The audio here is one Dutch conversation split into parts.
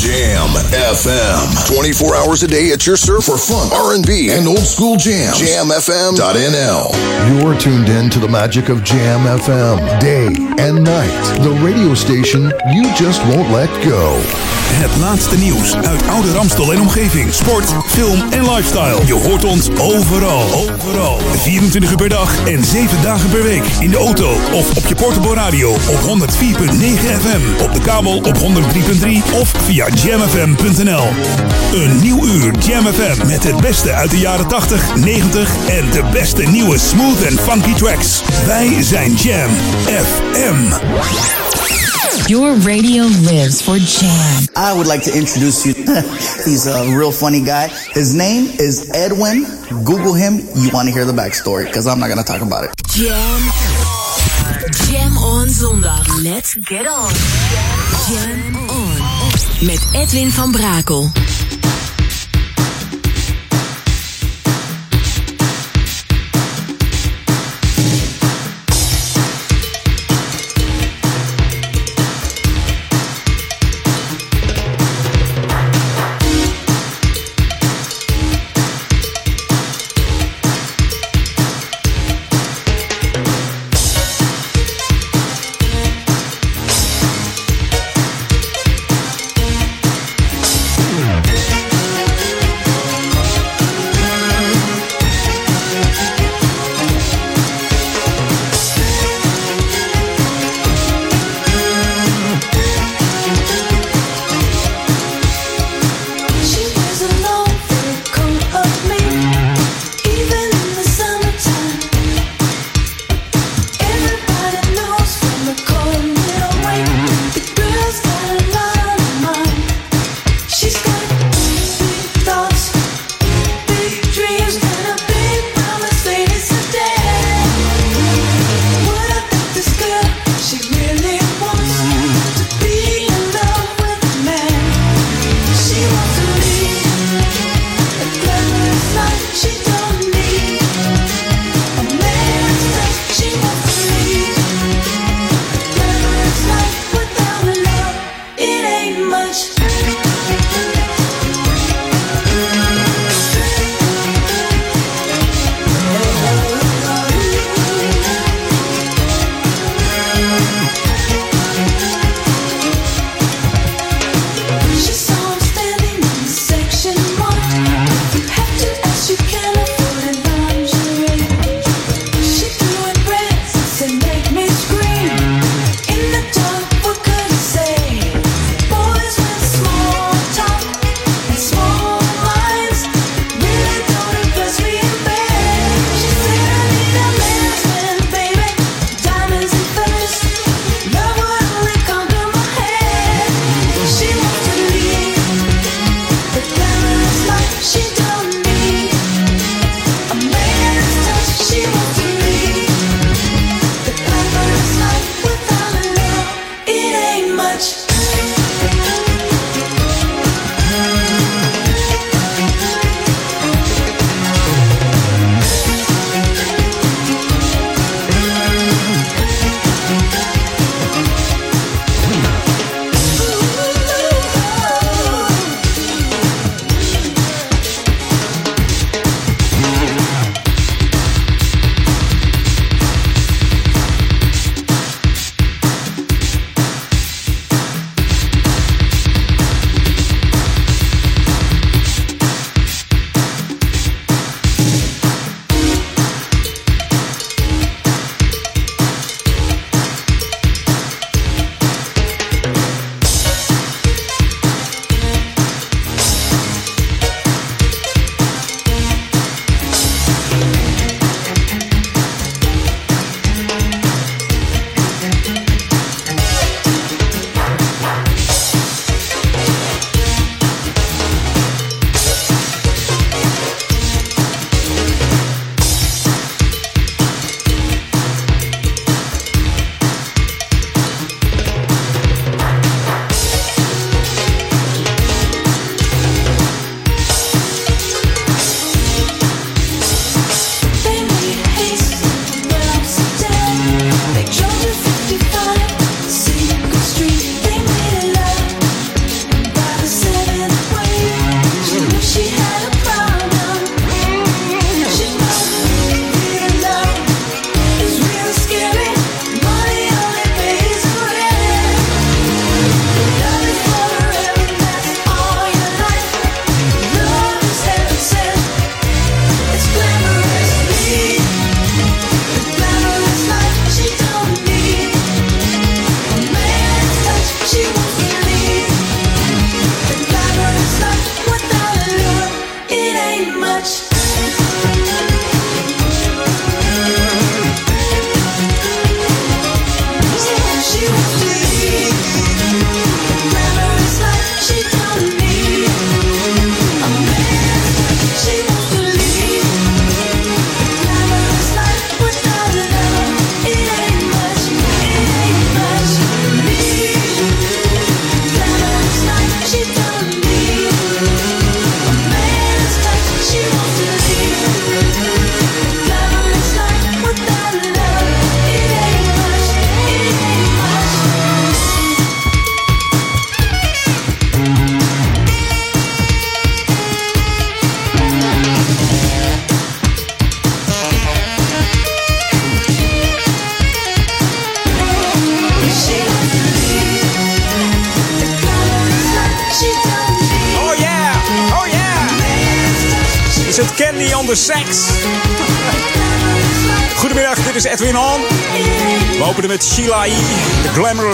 Jam FM. 24 hours a day at your serve for fun, R&B, and old school jams. JamFM.nl. You're tuned in to the magic of Jam FM. Day and night. The radio station you just won't let go. Het laatste nieuws uit oude Ramstel en omgeving. Sport, film en lifestyle. Je hoort ons overal. Overal. 24 uur per dag en 7 dagen per week. In de auto of op je portable radio op 104.9 FM. Op de kabel op 103.3 of via jamfm.nl. Een nieuw uur Jam FM met het beste uit de jaren 80, 90 en de beste nieuwe smooth en funky tracks. Wij zijn Jam FM. Your radio lives for Jam. I would like to introduce you. He's a real funny guy. His name is Edwin. Google him. You want to hear the backstory because I'm not going to talk about it. Jam. Jam on zondag. Let's get on. Jam on. Met Edwin van Brakel.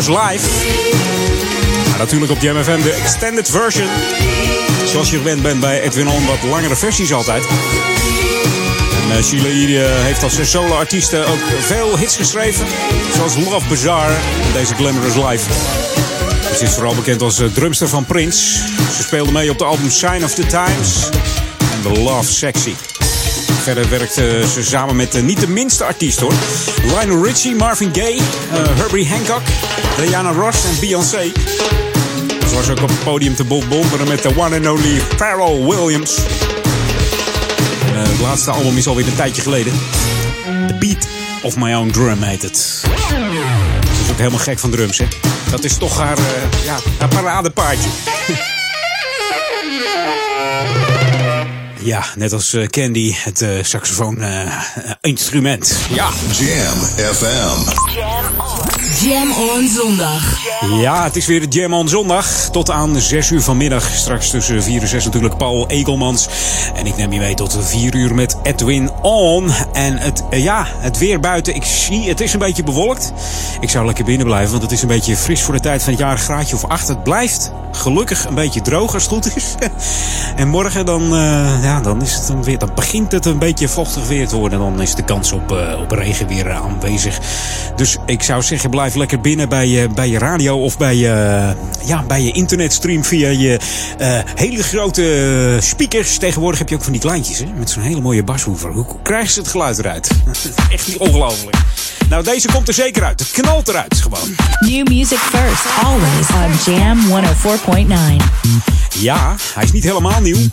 Life. Maar natuurlijk op Jam FM de extended version. Zoals je gewend bent bij Edwin On, wat langere versies altijd. En uh, Sheila E. Uh, heeft als solo-artieste ook veel hits geschreven. Zoals Love Bazaar en deze Glamorous Life. Ze is vooral bekend als drumster van Prince. Ze speelde mee op de album Sign of the Times en The Love Sexy. Verder werkte ze samen met uh, niet de minste artiest hoor. Lionel Richie, Marvin Gaye, uh, Herbie Hancock, Diana Ross en Beyoncé. Ze was ook op het podium te bomberen met de one and only Pharrell Williams. Het laatste album is alweer een tijdje geleden. The Beat of My Own Drum heet het. Ze is ook helemaal gek van drums hè. Dat is toch haar, uh, ja, haar paradepaardje. ja, net als uh, Candy, het uh, saxofoon-instrument. ja. Jam FM. Jam on. Jam on zondag. Ja, het is weer de Jam on zondag. Tot aan 6 uur vanmiddag. Straks tussen 4 en 6 natuurlijk Paul Egelmans. En ik neem je mee tot 4 uur met Edwin On. En het, ja, het weer buiten. Ik zie, het is een beetje bewolkt. Ik zou lekker binnen blijven, want het is een beetje fris voor de tijd van het jaar. Graadje of 8. Het blijft gelukkig een beetje droog als het goed is. en morgen dan, uh, ja, dan, is het weer, dan begint het een beetje vochtig weer te worden. Dan is de kans op, uh, op regen weer aanwezig. Dus ik zou zeggen, blijf lekker binnen bij bij je radio of bij je, ja, bij je internetstream via je uh, hele grote speakers. Tegenwoordig heb je ook van die kleintjes hè, met zo'n hele mooie bashoever. Hoe krijgen ze het geluid eruit? Echt niet ongelooflijk. Nou, deze komt er zeker uit. Het knalt eruit gewoon. New music first, always on Jam 104.9. Ja, hij is niet helemaal nieuw.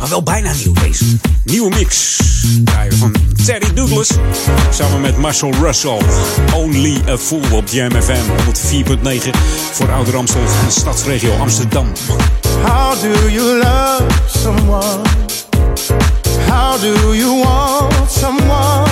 Maar wel bijna nieuw deze. Nieuwe mix. Draaien van Terry Douglas. Samen met Marcel Russell. Only a Fool op Jam FM 104.9. Voor Oude Ramstel en stadsregio Amsterdam. How do you love someone? How do you want someone?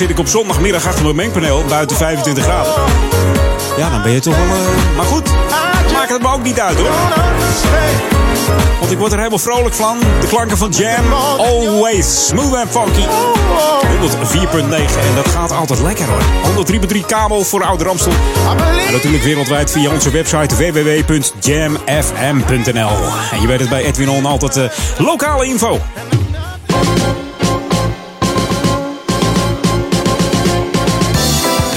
Zit ik op zondagmiddag achter mijn mengpaneel buiten 25 graden. Ja, dan ben je toch wel... eh, maar goed, maakt het me ook niet uit hoor. Want ik word er helemaal vrolijk van. De klanken van Jam, always smooth and funky. 104.9 en dat gaat altijd lekker hoor. 103.3 kabel voor Oude Ramstel. En natuurlijk wereldwijd via onze website www.jamfm.nl. En je weet het bij Edwin On altijd eh, lokale info.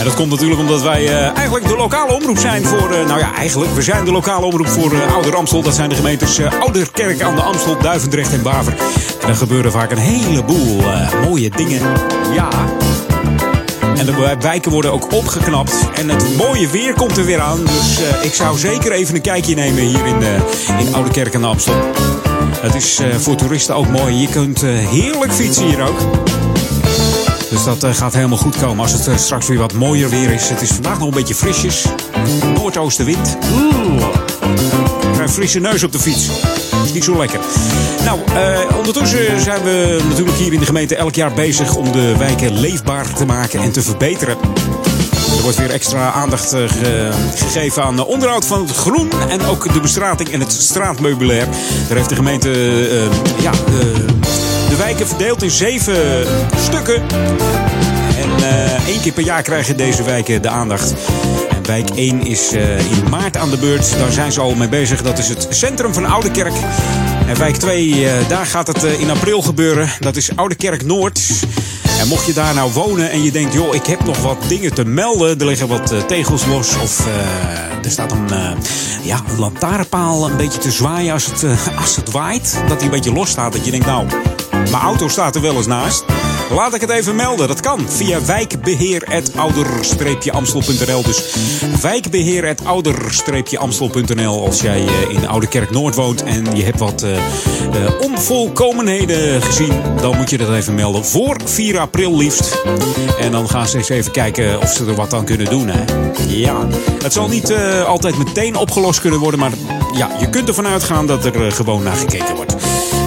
Dat komt natuurlijk omdat wij eh, eigenlijk de lokale omroep zijn voor... eh, nou ja, eigenlijk, we zijn de lokale omroep voor eh, Ouder Amstel. Dat zijn de gemeentes Ouderkerk aan de Amstel, Duivendrecht en Baver. En er gebeuren vaak een heleboel mooie dingen. Ja... En de wijken worden ook opgeknapt. En het mooie weer komt er weer aan. Dus ik zou zeker even een kijkje nemen hier in, eh in Oude Kerk aan de Amstel. Het is voor toeristen ook mooi. Je kunt heerlijk fietsen hier ook. Dus dat eh, gaat helemaal goed komen als het eh, straks weer wat mooier weer is. Het is vandaag nog een beetje frisjes. Noordoostenwind. Oeh. Een frisse neus op de fiets. Dat is niet zo lekker. Nou, eh, ondertussen zijn we natuurlijk hier in de gemeente elk jaar bezig om de wijken leefbaar te maken en te verbeteren. Er wordt weer extra aandacht ge- gegeven aan onderhoud van het groen en ook de bestrating en het straatmeubilair. Daar heeft de gemeente eh, ja, de wijken verdeeld in zeven stukken. En eh, één keer per jaar krijgen deze wijken de aandacht. En wijk 1 is eh, in maart aan de beurt. Daar zijn ze al mee bezig. Dat is het centrum van Oudekerk. En wijk 2, eh, daar gaat het in april gebeuren. Dat is Oudekerk Noord. En mocht je daar nou wonen en je denkt, joh, ik heb nog wat dingen te melden. Er liggen wat tegels los of er staat een, eh, ja, een lantaarnpaal een beetje te zwaaien als het, als het waait. Dat hij een beetje los staat. Dat je denkt, nou, mijn auto staat er wel eens naast. Laat ik het even melden. Dat kan via wijkbeheer.ouder-amstel.nl. Dus wijkbeheer.ouder-amstel.nl. Als jij eh, in Oude Kerk Noord woont en je hebt wat eh, eh, onvolkomenheden gezien, dan moet je dat even melden. Voor 4 april liefst. En dan gaan ze eens even kijken of ze er wat aan kunnen doen. Hè? Ja, het zal niet altijd meteen opgelost kunnen worden, maar ja, je kunt ervan uitgaan dat er gewoon naar gekeken wordt.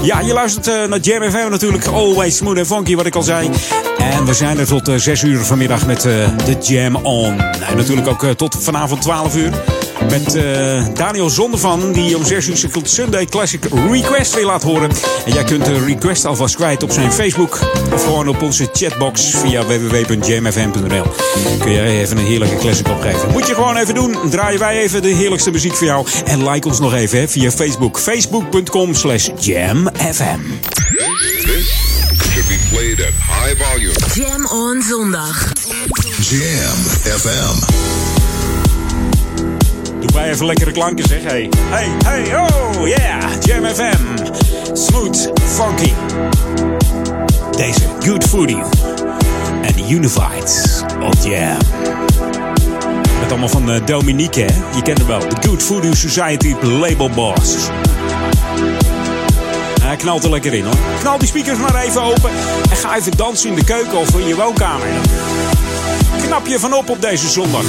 Ja, je luistert eh, naar Jam FM natuurlijk. Always smooth en funky, wat ik al zei. En we zijn er tot eh, 6 uur vanmiddag met eh, de Jam On. En natuurlijk ook tot vanavond 12 uur. Met eh, Daniel Zondervan, die om 6 uur zijn Sunday Classic Request weer laat horen. En jij kunt de request alvast kwijt op zijn Facebook. Of gewoon op onze chatbox via www.jamfm.nl. Kun jij even een heerlijke classic opgeven. Moet je gewoon even doen. Draaien wij even de heerlijkste muziek voor jou. En like ons nog even hè, via Facebook. Facebook.com slash jamfm. This should be played at high volume. Jam on zondag. Jam FM. Doe wij even lekkere klanken zeg. Hey, hey, hey, oh yeah. Jam FM. Smooth, funky. Deze Good Foodie. En Unified op Jam. Met allemaal van eh, Dominique, hè? Je kent hem wel. De Good Foodie Society Label Boss. Hij knalt er lekker in hoor. Knal die speakers maar even open. En ga even dansen in de keuken of in je woonkamer. Knap je van op op deze zondag.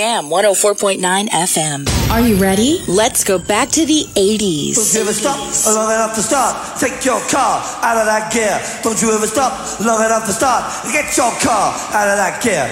Jam 104.9 FM. Are you ready? Let's go back to the 80s. Don't you ever stop long enough to start. Take your car out of that gear. Don't you ever stop long enough to start. Get your car out of that gear.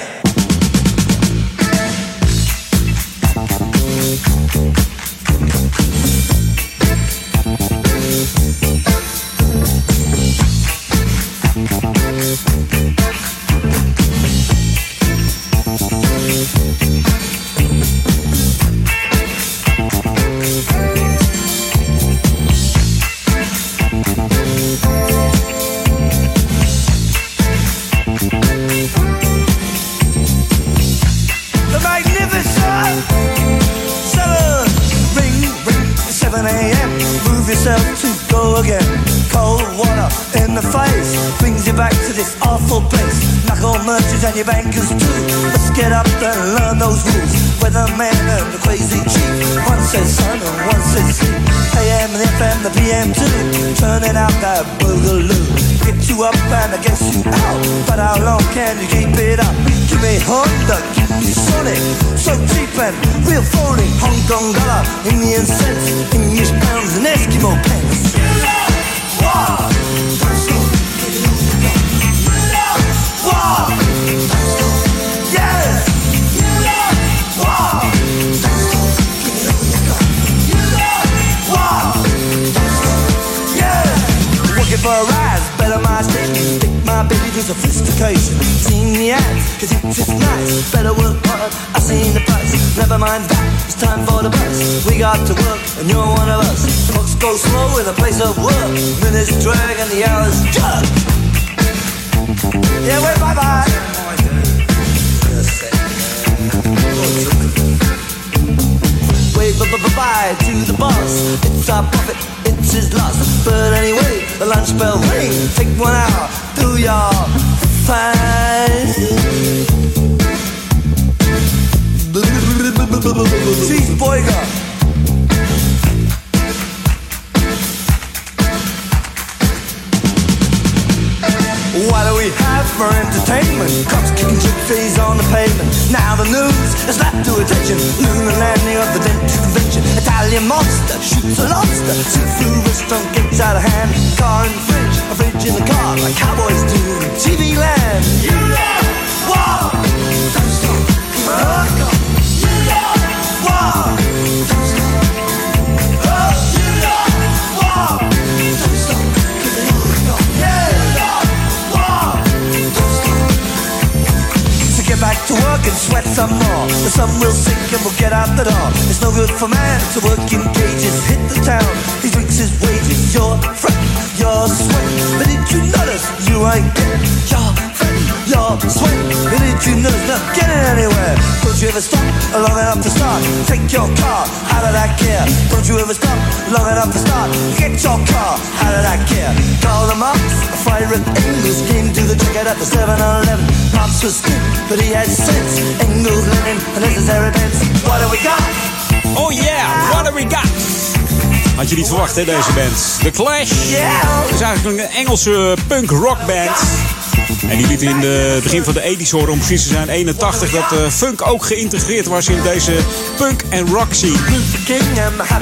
Deze band? The Clash. Is eigenlijk een Engelse punk rock band. En die liet in het begin van de 80s horen, om precies te zijn 81, dat eh, funk ook geïntegreerd was in deze punk en rock scene.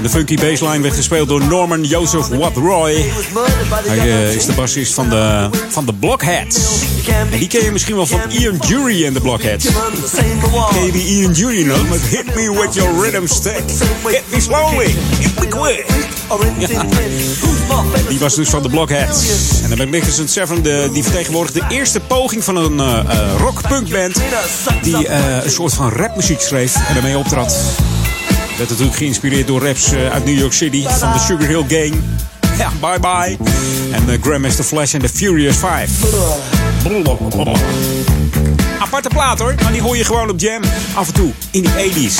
De funky bassline werd gespeeld door Norman Joseph by the Hij eh, is de bassist van de, van de Blockheads. En die ken je misschien wel van Ian Jury en de Blockheads. the. Ken je die Ian Jury nog? Met Hit Me With Your Rhythm Stick. Hit Me Slowly. Hit Me Quick. Ja. Die was dus van de Blockheads. En de Magnificent Seven de, die vertegenwoordigt de eerste poging van een eh, rock-punkband... die eh, een soort van rapmuziek schreef en daarmee optrad. Werd natuurlijk geïnspireerd door raps uit New York City van de Sugar Hill Gang. Ja, bye bye. En uh, Grandmaster Flash en de Furious Five. Aparte plaat hoor, maar die hoor je gewoon op Jam. Af en toe in die 80s.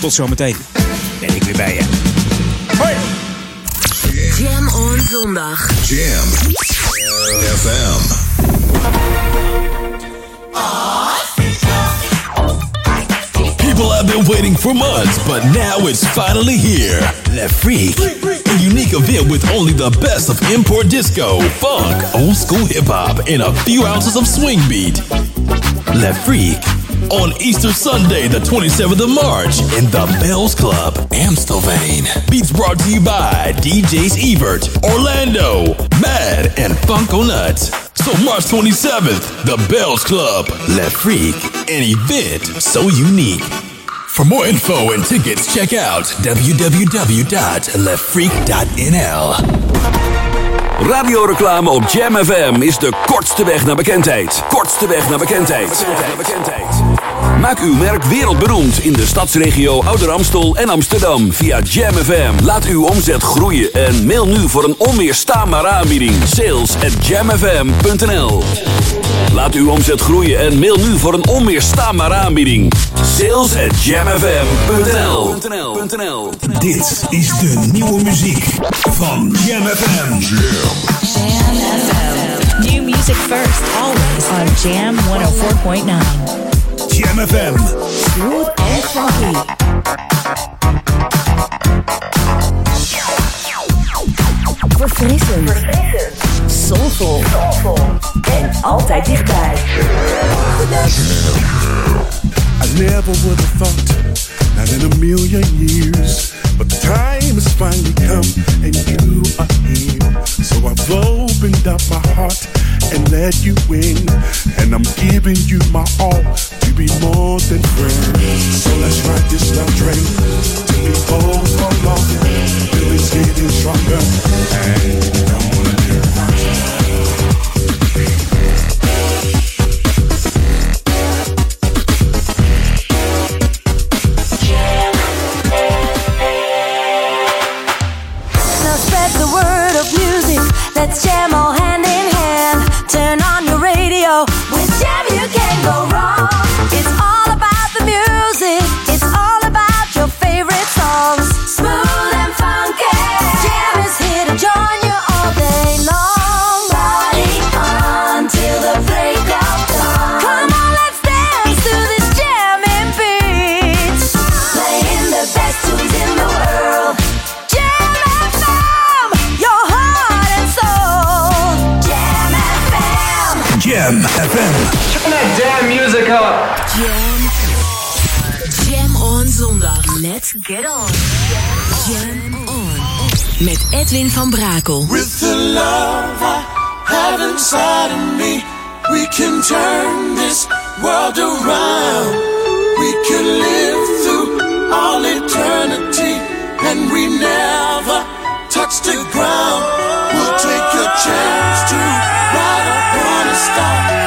Tot zometeen. Ben ik weer bij je. Hoi! Jam on zondag. Jam FM. People have been waiting for months, but now it's finally here. Le Freak, a unique event with only the best of import disco, funk, old school hip hop, and a few ounces of swing beat. Le Freak, on Easter Sunday, the 27th of March, in the Bells Club, Amstelveen. Beats brought to you by DJs Evert, Orlando, Mad, and Funko Nuts. So March 27th, the Bells Club, Le Freak, an event so unique. For more info and tickets, check out www.lefreak.nl. Radioreclame op Jam FM is de kortste weg naar bekendheid. Kortste weg naar bekendheid. Maak uw merk wereldberoemd in de stadsregio Ouder Amstel en Amsterdam via Jam FM. Laat uw omzet groeien en mail nu voor een onweerstaanbare aanbieding. Sales at jamfm.nl Laat uw omzet groeien en mail nu voor een onweerstaanbare aanbieding. Sales at jamfm.nl Dit is de nieuwe muziek van Jam FM. New music first, always on Jam 104.9. Jam FM. Smooth and funky. Verfrissend. Soulful. En altijd dichtbij. I never would have thought, not in a million years. But the time has finally come, and you are here. So I've opened up my heart and let you in. And I'm giving you my all to be more than friends. So let's ride this love train till we both along. Feelings getting stronger, and music. Let's Met Edwin van Brakel. With the love I have inside of me, we can turn this world around. We can live through all eternity, and we never touch the ground. We'll take a chance to ride upon a star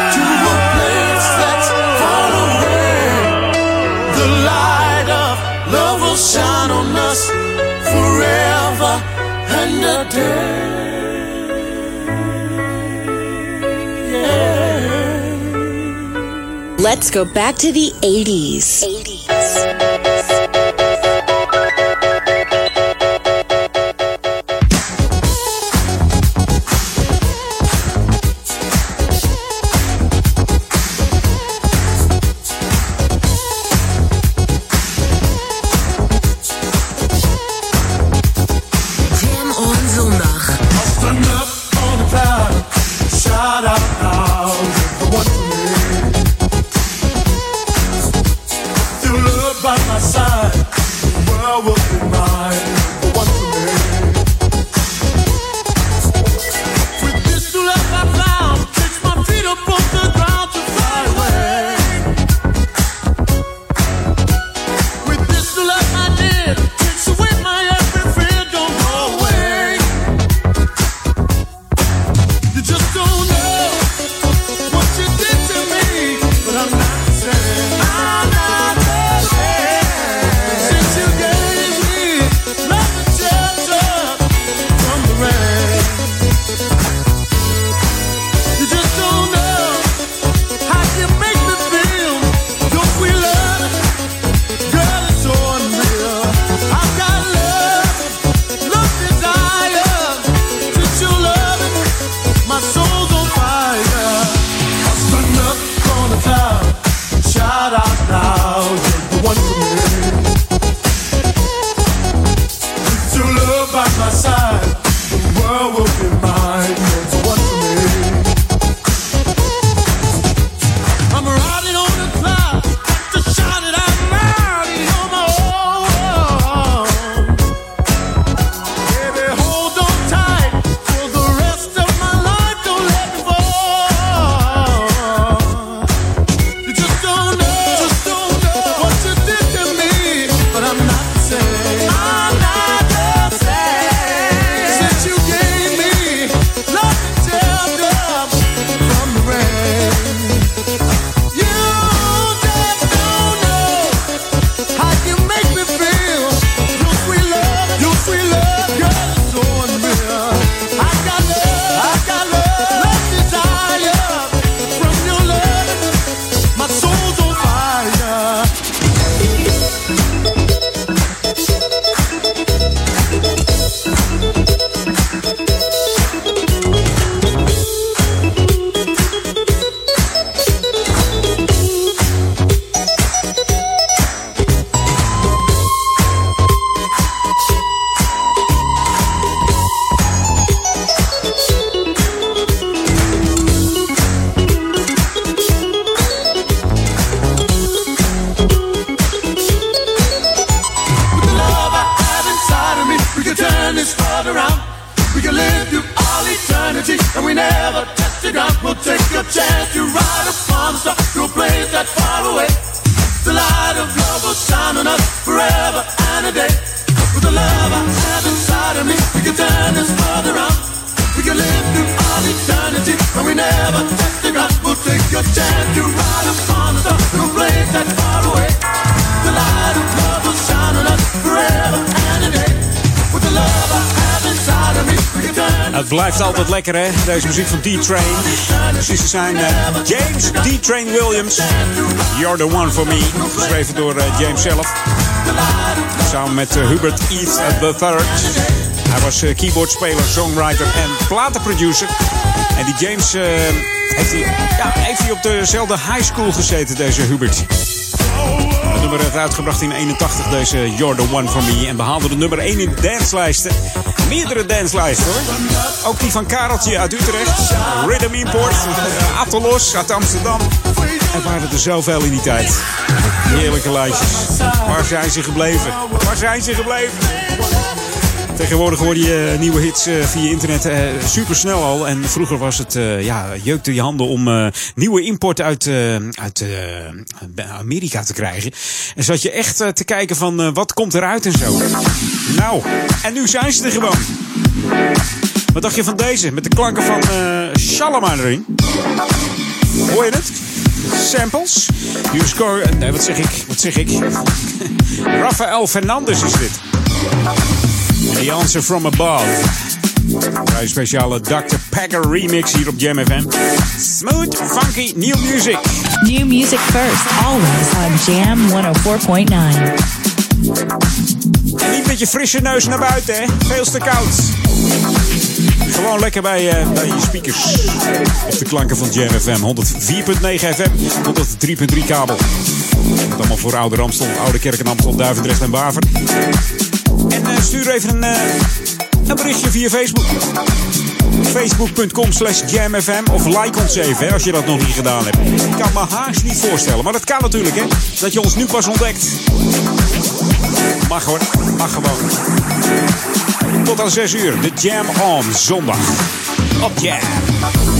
Let's go back to the 80s. 80s. never out. We'll take a chance to ride upon the. Blijft altijd lekker, hè? Deze muziek van D-Train. Precies te zijn uh, James D-Train Williams. You're the one for me. Geschreven door uh, James zelf. Samen met uh, Hubert Eats the Third. Hij was keyboardspeler, songwriter en platenproducer. En die James heeft, hij, ja, heeft hij op dezelfde high school gezeten, deze Hubert. Het nummer werd uitgebracht in 81, deze You're the One for Me. En behaalde de nummer 1 in de danslijsten. Meerdere danslijsten hoor. Ook die van Kareltje uit Utrecht. Rhythm Import. Atelos uit Amsterdam. Er waren er zoveel in die tijd. Heerlijke lijstjes. Waar zijn ze gebleven? Waar zijn ze gebleven? Tegenwoordig hoor je uh, nieuwe hits uh, via internet uh, super snel al. En vroeger was het, ja, jeukte je handen om nieuwe import uit, uit Amerika te krijgen. En zat je echt te kijken van wat komt eruit en zo. Nou, en nu zijn ze er gewoon. Wat dacht je van deze? Met de klanken van Shalimar erin. Hoor je het? Samples. Score. Nee, wat zeg ik? Wat zeg ik? Rafael Fernandez is dit. The Answer From Above. Vrij speciale Dr. Packer remix hier op Jam FM. Smooth, funky, new music. New music first, always on Jam 104.9. En niet met je frisse neus naar buiten, hè? Veel te koud. Gewoon lekker bij, uh, bij je speakers. Of de klanken van Jam FM. 104.9 FM, 103.3 kabel. Dat allemaal voor Oude Ramstel, Oude Kerk en Amstel, Duivendrecht en Baver. En uh, stuur even een, uh, een berichtje via Facebook. Facebook.com slash jamfm of like ons even als je dat nog niet gedaan hebt. Ik kan me haast niet voorstellen, maar dat kan natuurlijk hè. Dat je ons nu pas ontdekt. Mag hoor, mag gewoon. Tot aan 6 uur, de Jam on zondag. Op Jam.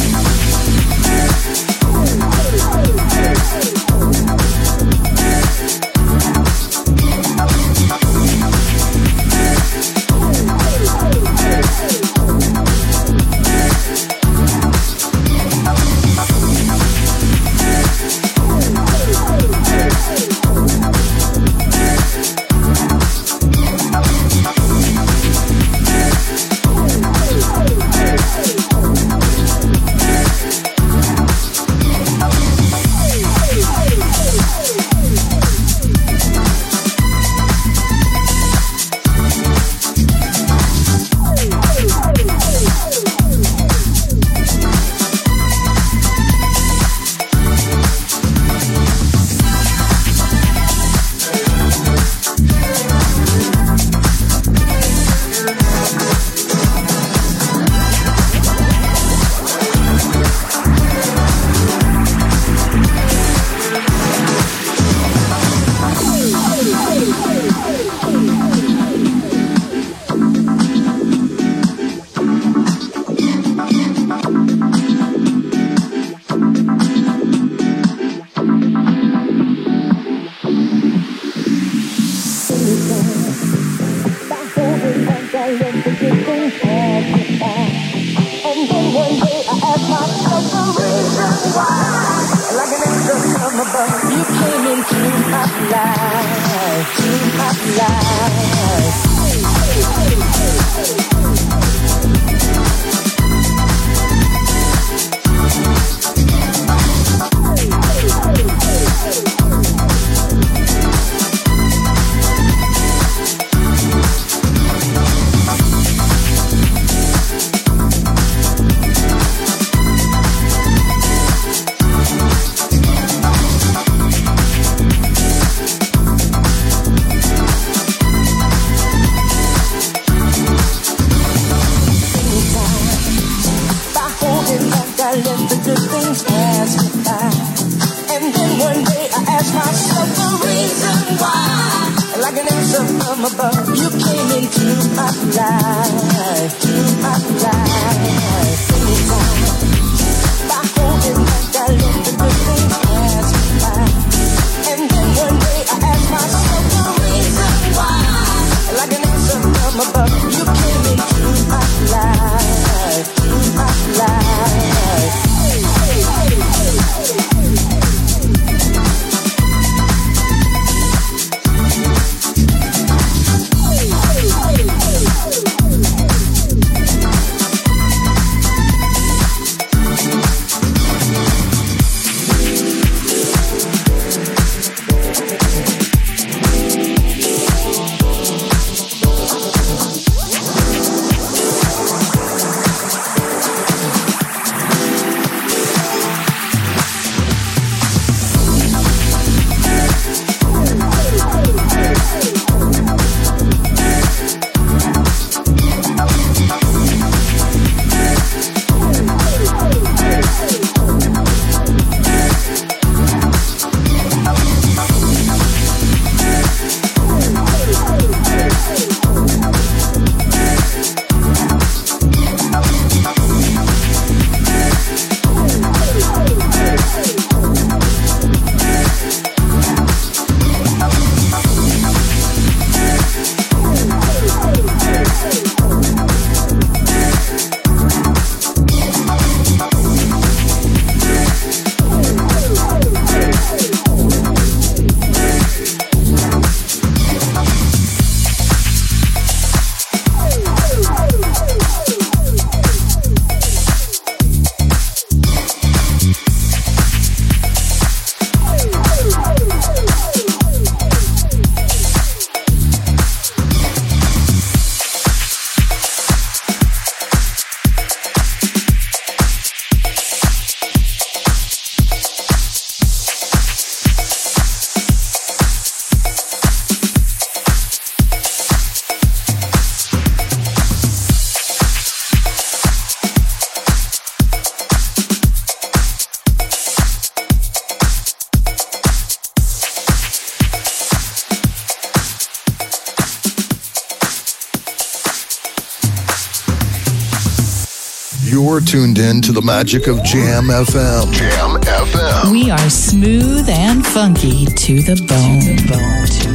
You're tuned in to the magic of Jam FM. Jam FM. We are smooth and funky to the bone. To the bone.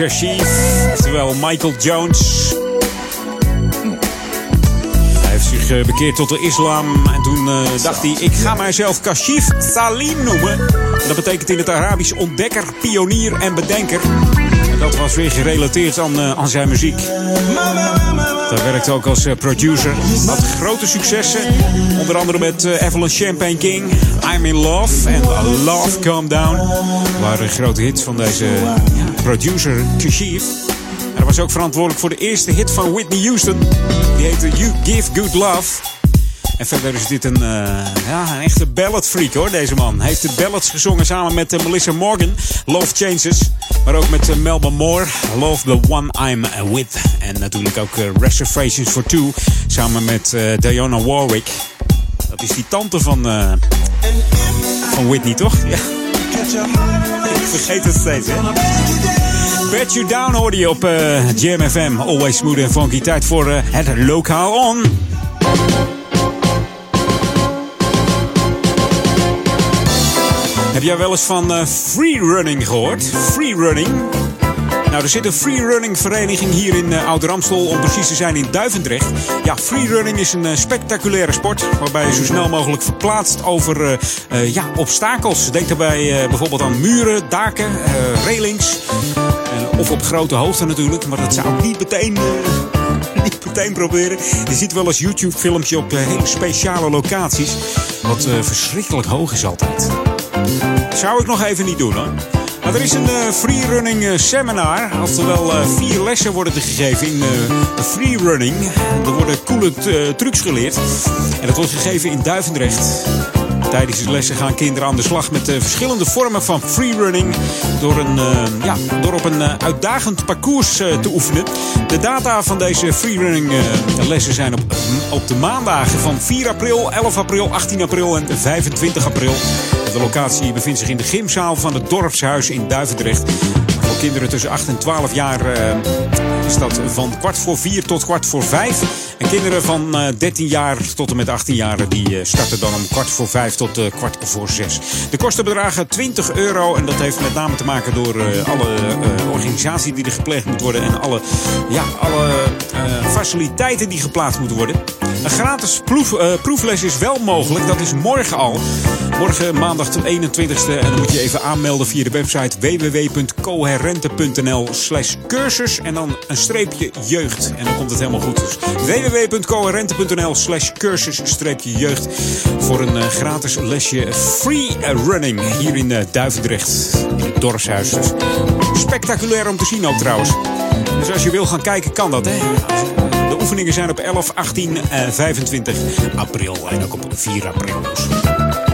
Kashif, zowel Michael Jones. Hij heeft zich eh, bekeerd tot de islam en toen eh, dacht hij: ik ga mijzelf Kashif Salim noemen. Dat betekent in het Arabisch ontdekker, pionier en bedenker. En dat was weer gerelateerd aan, eh, aan zijn muziek. Hij werkte ook als producer. Had grote successen. Onder andere met Evelyn Champagne King, I'm in Love en Love Calm Down. Dat waren grote hits van deze producer Kashif. En hij was ook verantwoordelijk voor de eerste hit van Whitney Houston. Die heette You Give Good Love. En verder is dit een, eh, ja, een echte balladfreak hoor, deze man. Hij heeft de ballads gezongen samen met eh, Melissa Morgan, Love Changes. Maar ook met uh, Melba Moore, Love the One I'm With. En natuurlijk ook Reservations for Two, samen met Diana Warwick. Dat is die tante van, van Whitney, toch? Ja vergeet het steeds, hè? Bet You Down hoorde je op eh, uh, FM. Always smooth en funky. Tijd voor eh, het lokaal on. Heb jij wel eens van uh, free running gehoord? Free running? Nou, er zit een freerunning vereniging hier in uh, Ouder-Amstel, om precies te zijn in Duivendrecht. Ja, freerunning is een uh, spectaculaire sport waarbij je zo snel mogelijk verplaatst over uh, ja, obstakels. Denk daarbij bijvoorbeeld aan muren, daken, railings of op grote hoogte natuurlijk. Maar dat zou niet meteen, niet meteen proberen. Je ziet wel eens YouTube-filmpje op hele speciale locaties. Wat verschrikkelijk hoog is altijd. Zou ik nog even niet doen hoor. Er is een uh, freerunning uh, seminar. Oftewel uh, vier lessen worden er gegeven in freerunning. Er worden coole trucs geleerd. En dat wordt gegeven in Duivendrecht. Tijdens de lessen gaan kinderen aan de slag met verschillende vormen van freerunning. Door, een, ja, door op een uitdagend parcours te oefenen. De data van deze freerunning lessen zijn op, op de maandagen van 4 april, 11 april, 18 april en 25 april. De locatie bevindt zich in de gymzaal van het dorpshuis in Duivendrecht. Voor kinderen tussen 8 en 12 jaar uh, is van kwart voor 4 tot kwart voor 5. En kinderen van uh, 13 jaar tot en met 18 jaar die uh, starten dan om kwart voor 5 tot uh, kwart voor 6. De kosten bedragen 20 euro en dat heeft met name te maken door alle organisatie die er gepleegd moet worden en alle, ja, alle faciliteiten die geplaatst moeten worden. Een gratis proef, proefles is wel mogelijk, dat is morgen al. Morgen maandag de 21ste. En dan moet je even aanmelden via de website www.coherente.nl slash cursus. En dan een streepje jeugd. En dan komt het helemaal goed. Dus www.coherente.nl slash cursus streepje jeugd. Voor een uh, gratis lesje free running hier in uh, Duivendrecht. In het dorpshuis. Dus spectaculair om te zien ook trouwens. Dus als je wil gaan kijken kan dat hè. De oefeningen zijn op 11, 18 en 25 april. En ook op 4 april.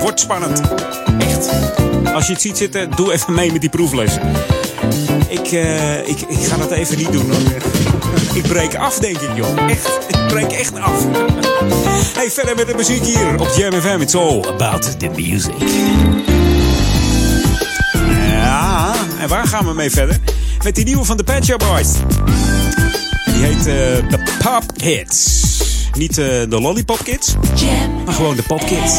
Wordt spannend. Echt. Als je het ziet zitten, doe even mee met die proefles. Ik, uh, ik, ik ga dat even niet doen. Hoor. Ik breek af, denk ik, joh. Echt. Ik breek echt af. Hey, verder met de muziek hier op Jam FM. It's all about the music. Ja, en waar gaan we mee verder? Met die nieuwe van de Pet Boys. Heet uh, The Pop Kids. Niet uh, de Lollipop Kids, Jam. maar gewoon de Pop Kids.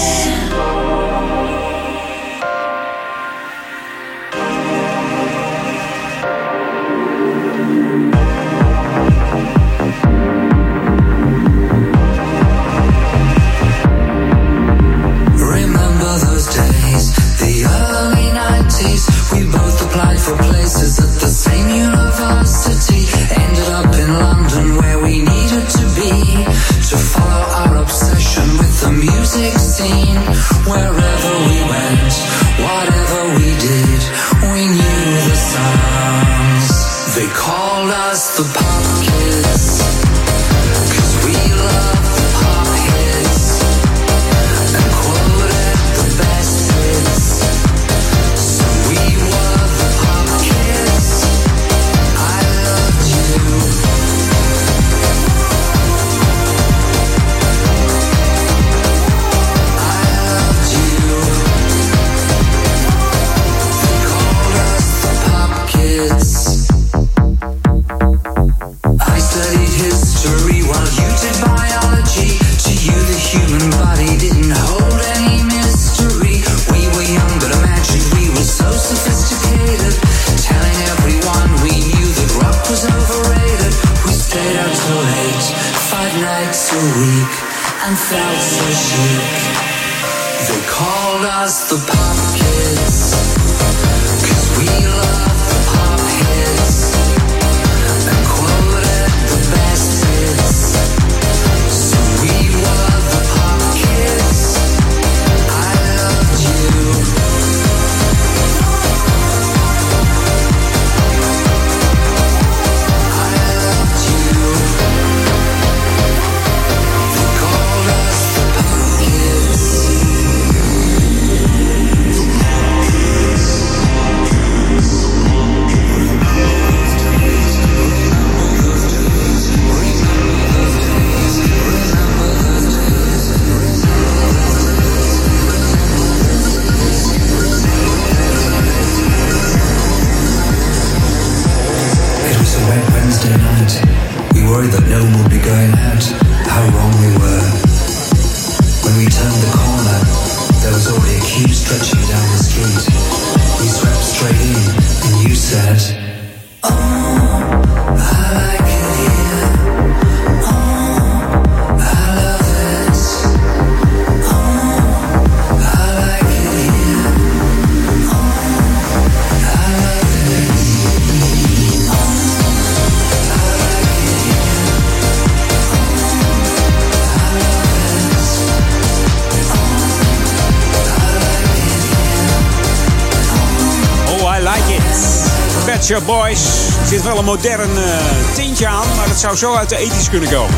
Modern eh, tintje aan, maar het zou zo uit de ethisch kunnen komen.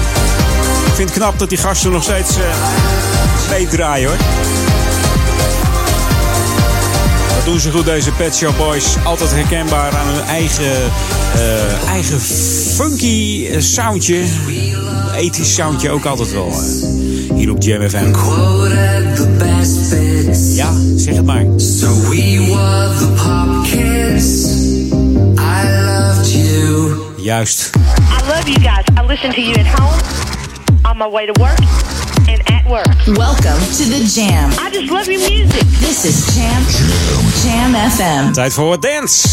Ik vind het knap dat die gasten nog steeds uh, meedraaien hoor. Dat doen ze goed, deze Pet Shop Boys. Altijd herkenbaar aan hun eigen, uh, eigen funky soundje. Ethisch soundje ook altijd wel. Uh, hier op Jam FM. Ja, zeg het maar. So we were the pop kids. Juist. I love you guys. I listen to you at home, on my way to work, and at work. Welcome to the Jam. I just love your music. This is Jam, Jam FM. Tijd voor wat dance.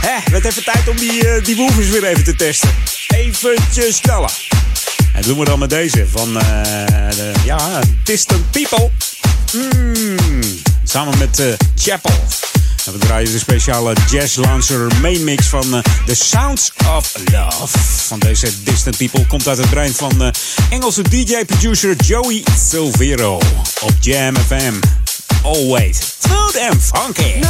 Hé, werd even tijd om die, uh, die woofers weer even te testen. Eventjes knallen. En doen we dan met deze van uh, de, ja, Distant People. Mm, samen met uh, Chapel. We draaien de speciale Jazz Lancer main mix van uh, The Sounds of Love. Van deze Distant People komt uit het brein van uh, Engelse DJ-producer Joey Silvero. Op Jam FM. Always and funky.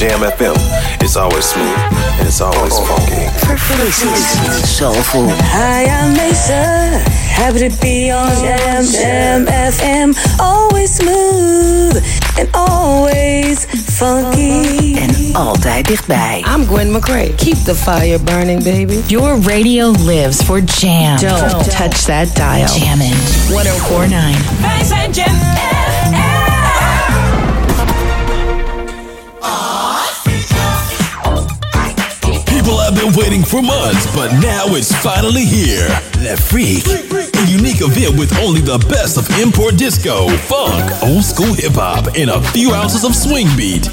Jam FM. It's always smooth, and it's always funky. For. Soulful. Hi, I'm Mesa. Happy to be on Jam Jam FM. Always smooth and always funky. En altijd dichtbij. I'm Gwen McCrae. Keep the fire burning, baby. Your radio lives for jam. Don't touch that dial. Jammin'. 1049. Wij zijn Jam been waiting for months, but now it's finally here. Le Freak, a unique event with only the best of import disco, funk, old school hip hop, and a few ounces of swing beat.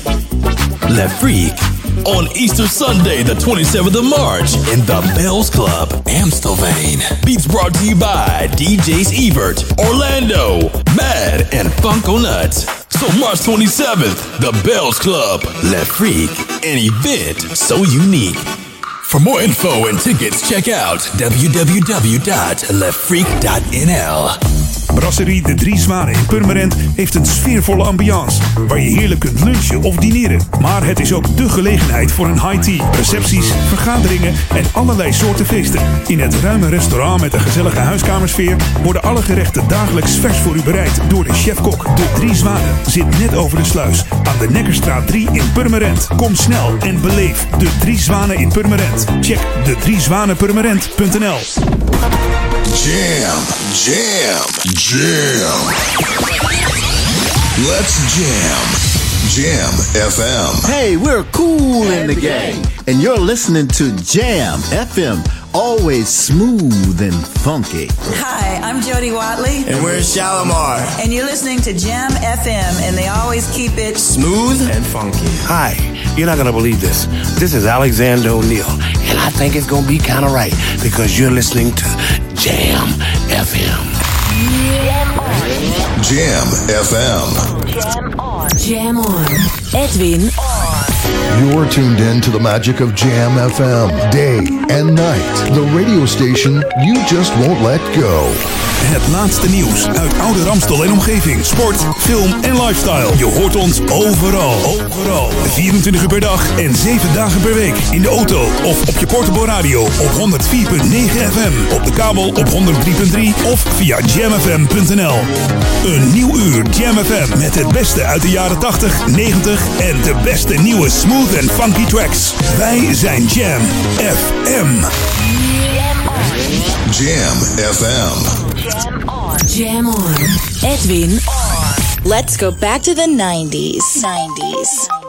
Le Freak on Easter Sunday, the 27th of March, in the Bells Club, Amstelveen. Beats brought to you by DJs Ebert, Orlando, Mad, and Funko Nuts. So March 27th, the Bells Club, Le Freak, an event so unique. For more info and tickets, check out www.lefreak.nl. Brasserie De Drie Zwanen in Purmerend heeft een sfeervolle ambiance waar je heerlijk kunt lunchen of dineren. Maar het is ook de gelegenheid voor een high tea, recepties, vergaderingen en allerlei soorten feesten. In het ruime restaurant met een gezellige huiskamersfeer worden alle gerechten dagelijks vers voor u bereid door de chef-kok. De Drie Zwanen zit net over de sluis aan de Nekkerstraat 3 in Purmerend. Kom snel en beleef De Drie Zwanen in Purmerend. Check de driezwanenpurmerend.nl Jam, jam, jam. Let's jam. Jam FM. Hey, we're cool in the game. and you're listening to Jam FM, always smooth and funky. Hi, I'm Jody Watley. And we're Shalimar. And you're listening to Jam FM, and they always keep it Smooth and funky. Hi, you're not gonna believe this. This is Alexander O'Neill, and I think it's gonna be kind of right because you're listening to Jam FM. Jam FM. Jam on. Edwin You're tuned in to the magic of Jam FM, day and night. The radio station you just won't let go. Het laatste nieuws uit oude Ramstel en omgeving. Sport, film en lifestyle. Je hoort ons overal. Overal. 24 uur per dag en 7 dagen per week. In de auto of op je portable radio op 104.9 FM. Op de kabel op 103.3 of via jamfm.nl. Een nieuw uur Jam FM met het beste uit de jaren 80, 90 en de beste nieuwe smooth en funky tracks. Wij zijn Jam FM. Jam FM. Jam on. Edwin on. Let's go back to the 90s. 90s.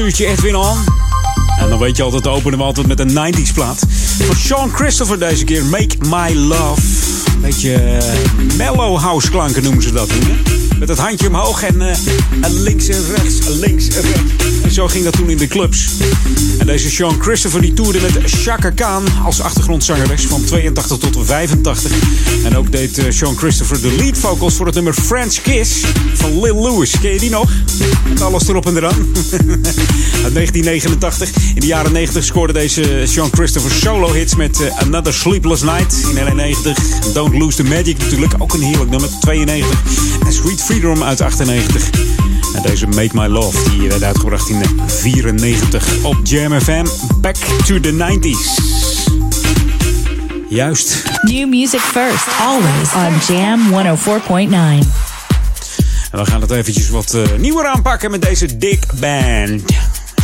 Laatste uurtje Edwin On. En dan weet je altijd, openen we altijd met een 90s plaat. Van Sean Christopher deze keer, Make My Love. Beetje uh, mellow house klanken noemen ze dat. Hè? Met het handje omhoog en, uh, en links en rechts, links en rechts. Zo ging dat toen in de clubs. En deze Sean Christopher die toerde met Chaka Khan als achtergrondzangeres van 82 tot 85. En ook deed uh, Sean Christopher de lead vocals voor het nummer French Kiss van Lil Lewis. Ken je die nog? Met alles erop en eraan. Uit 1989. In de jaren 90 scoorde deze Sean Christopher solo hits met uh, Another Sleepless Night in 91. Don't Lose the Magic natuurlijk, ook een heerlijk nummer, 92. En Sweet Freedom uit 98. En deze Make My Love die werd uitgebracht in 94 op Jam FM. Back to the 90s. Juist. New music first, always on Jam 104.9. En we gaan het eventjes wat uh, nieuwer aanpakken met deze Dick Band.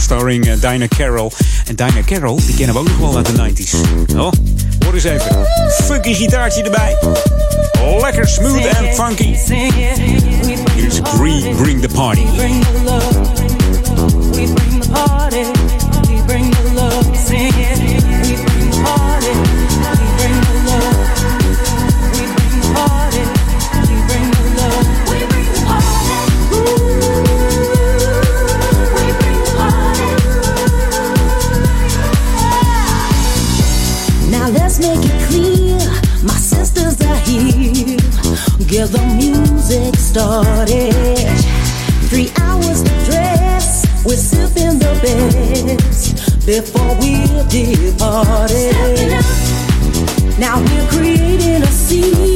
Starring uh, Dinah Carroll. En Dinah Carroll, die kennen we ook nog wel uit de 90s. Oh, hoor eens even. Funky gitaartje erbij. Lekker smooth en funky. Hier is Bree Bring the Party. We bring the party. Started. Three hours to dress. We're sipping the best before we departed. Now we're creating a scene.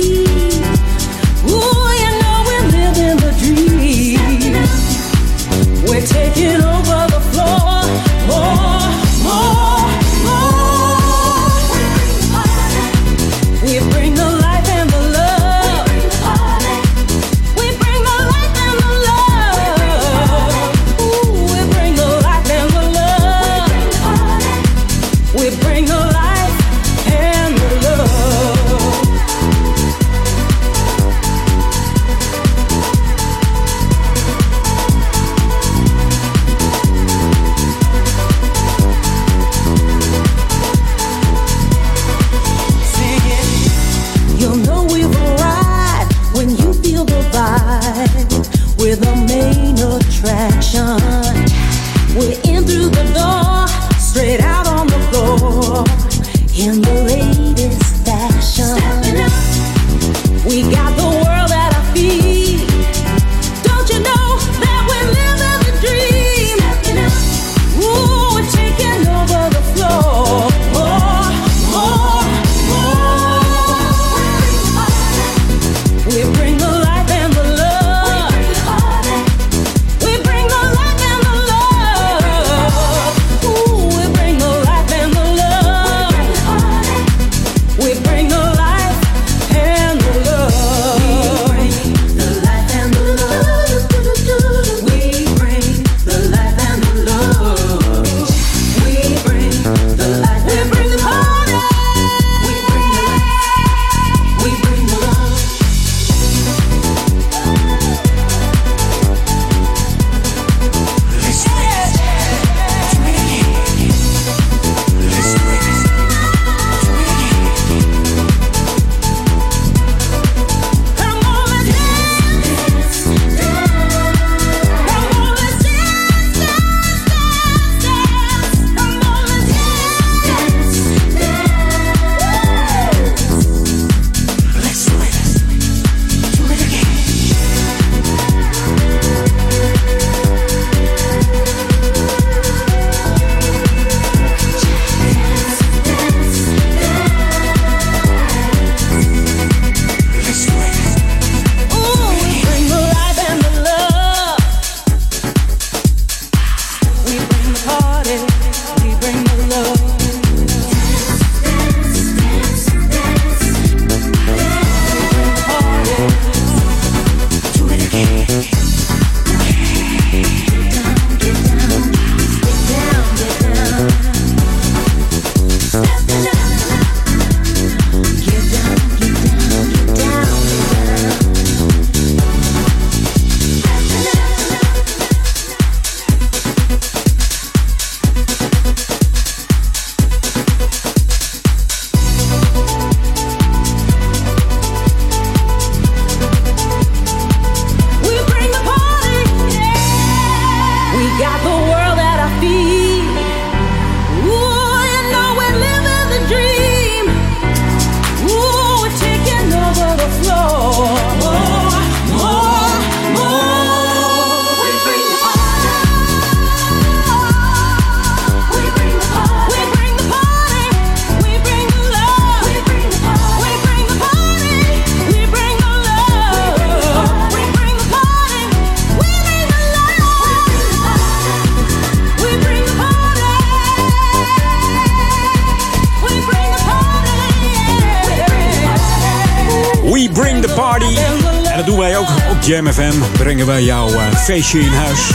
Dat doen wij ook op Jam FM. Brengen wij jouw uh, feestje in huis.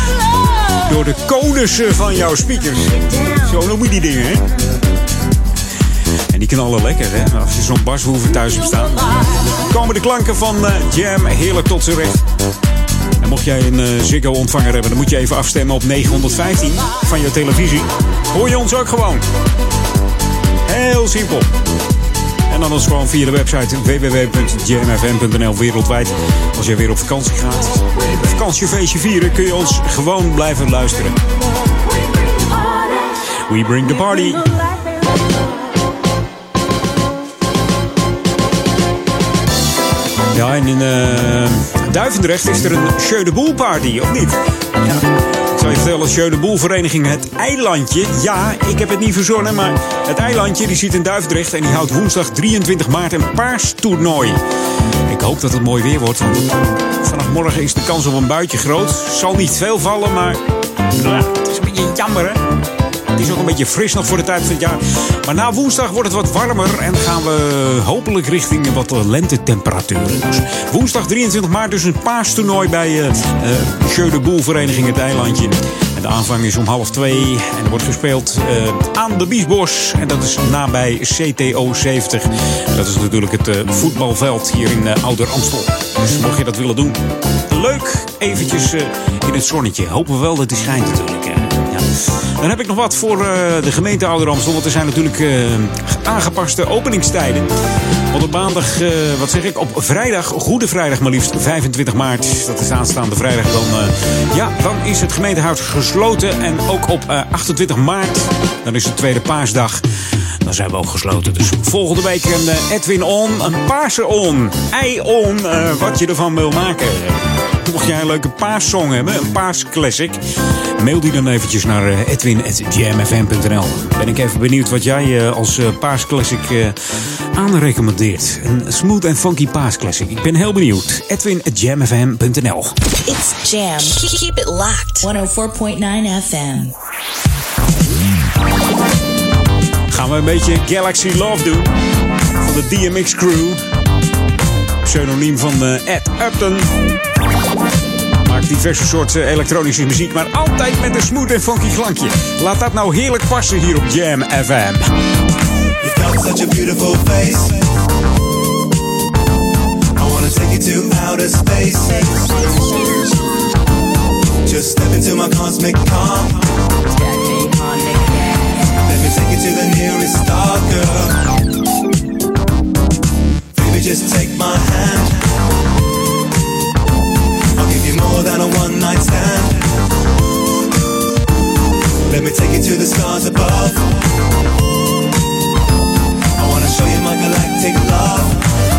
Door de konussen van jouw speakers. Zo noem je die dingen, hè? En die knallen lekker, hè? Als je zo'n baswoever thuis hebt staan. Komen de klanken van uh, Jam heerlijk tot z'n recht. En mocht jij een uh, Ziggo-ontvanger hebben, dan moet je even afstemmen op 915 van je televisie. Hoor je ons ook gewoon. Heel simpel. En dan is gewoon via de website www.jmfm.nl wereldwijd. Als je weer op vakantie gaat, vakantiefeestje vieren, kun je ons gewoon blijven luisteren. We bring the party. Ja, en in uh, Duivendrecht is er een de Boel party, of niet? Ja. Zal je de Boel vereniging Het Eilandje. Ja, ik heb het niet verzonnen, maar het Eilandje die zit in Duivendrecht... en die houdt woensdag 23 maart een paarstoernooi. Ik hoop dat het mooi weer wordt, want vanaf morgen is de kans op een buitje groot. Zal niet veel vallen, maar ja, het is een beetje jammer, hè? Het is ook een beetje fris nog voor de tijd van het jaar. Maar na woensdag wordt het wat warmer en gaan we hopelijk richting wat lentetemperaturen. Woensdag 23 maart dus een paastoernooi bij uh, de Boel Vereniging Het Eilandje. En de aanvang is om half twee en er wordt gespeeld uh, aan de Biesbos. En dat is nabij CTO 70. En dat is natuurlijk het voetbalveld hier in Ouder Amstel. Dus mocht je dat willen doen, leuk eventjes in het zonnetje. Hopen we wel dat die schijnt natuurlijk. Dan heb ik nog wat voor uh, de gemeente Ouder Amstel. Want er zijn natuurlijk uh, aangepaste openingstijden. Want op maandag, uh, wat zeg ik, op vrijdag, Goede Vrijdag maar liefst, 25 maart. Dat is aanstaande vrijdag. Dan, ja, dan is het gemeentehuis gesloten. En ook op 28 maart, dan is de tweede paasdag. Dan zijn we ook gesloten. Dus volgende week een Edwin On, een Paarse On, Ei On, wat je ervan wil maken. Mocht jij een leuke paassong hebben, een paasclassic, mail die dan eventjes naar edwin.jamfm.nl. Ben ik even benieuwd wat jij als paasclassic aanrecommendeert. Een smooth en funky paasclassic. Ik ben heel benieuwd. edwin.jamfm.nl It's Jam. Keep it locked. 104.9 FM. Gaan we een beetje Galaxy Love doen. Van de DMX Crew. Pseudoniem van Ed Upton diverse soorten elektronische muziek, maar altijd met een smooth en funky klankje. Laat dat nou heerlijk passen hier op Jam FM. Such a beautiful face. I wanna take you to outer space. Just step into my cosmic car. Let me take you to the nearest star, girl. Baby, just take my hand. More than a one night stand. Let me take you to the stars above. I wanna show you my galactic love.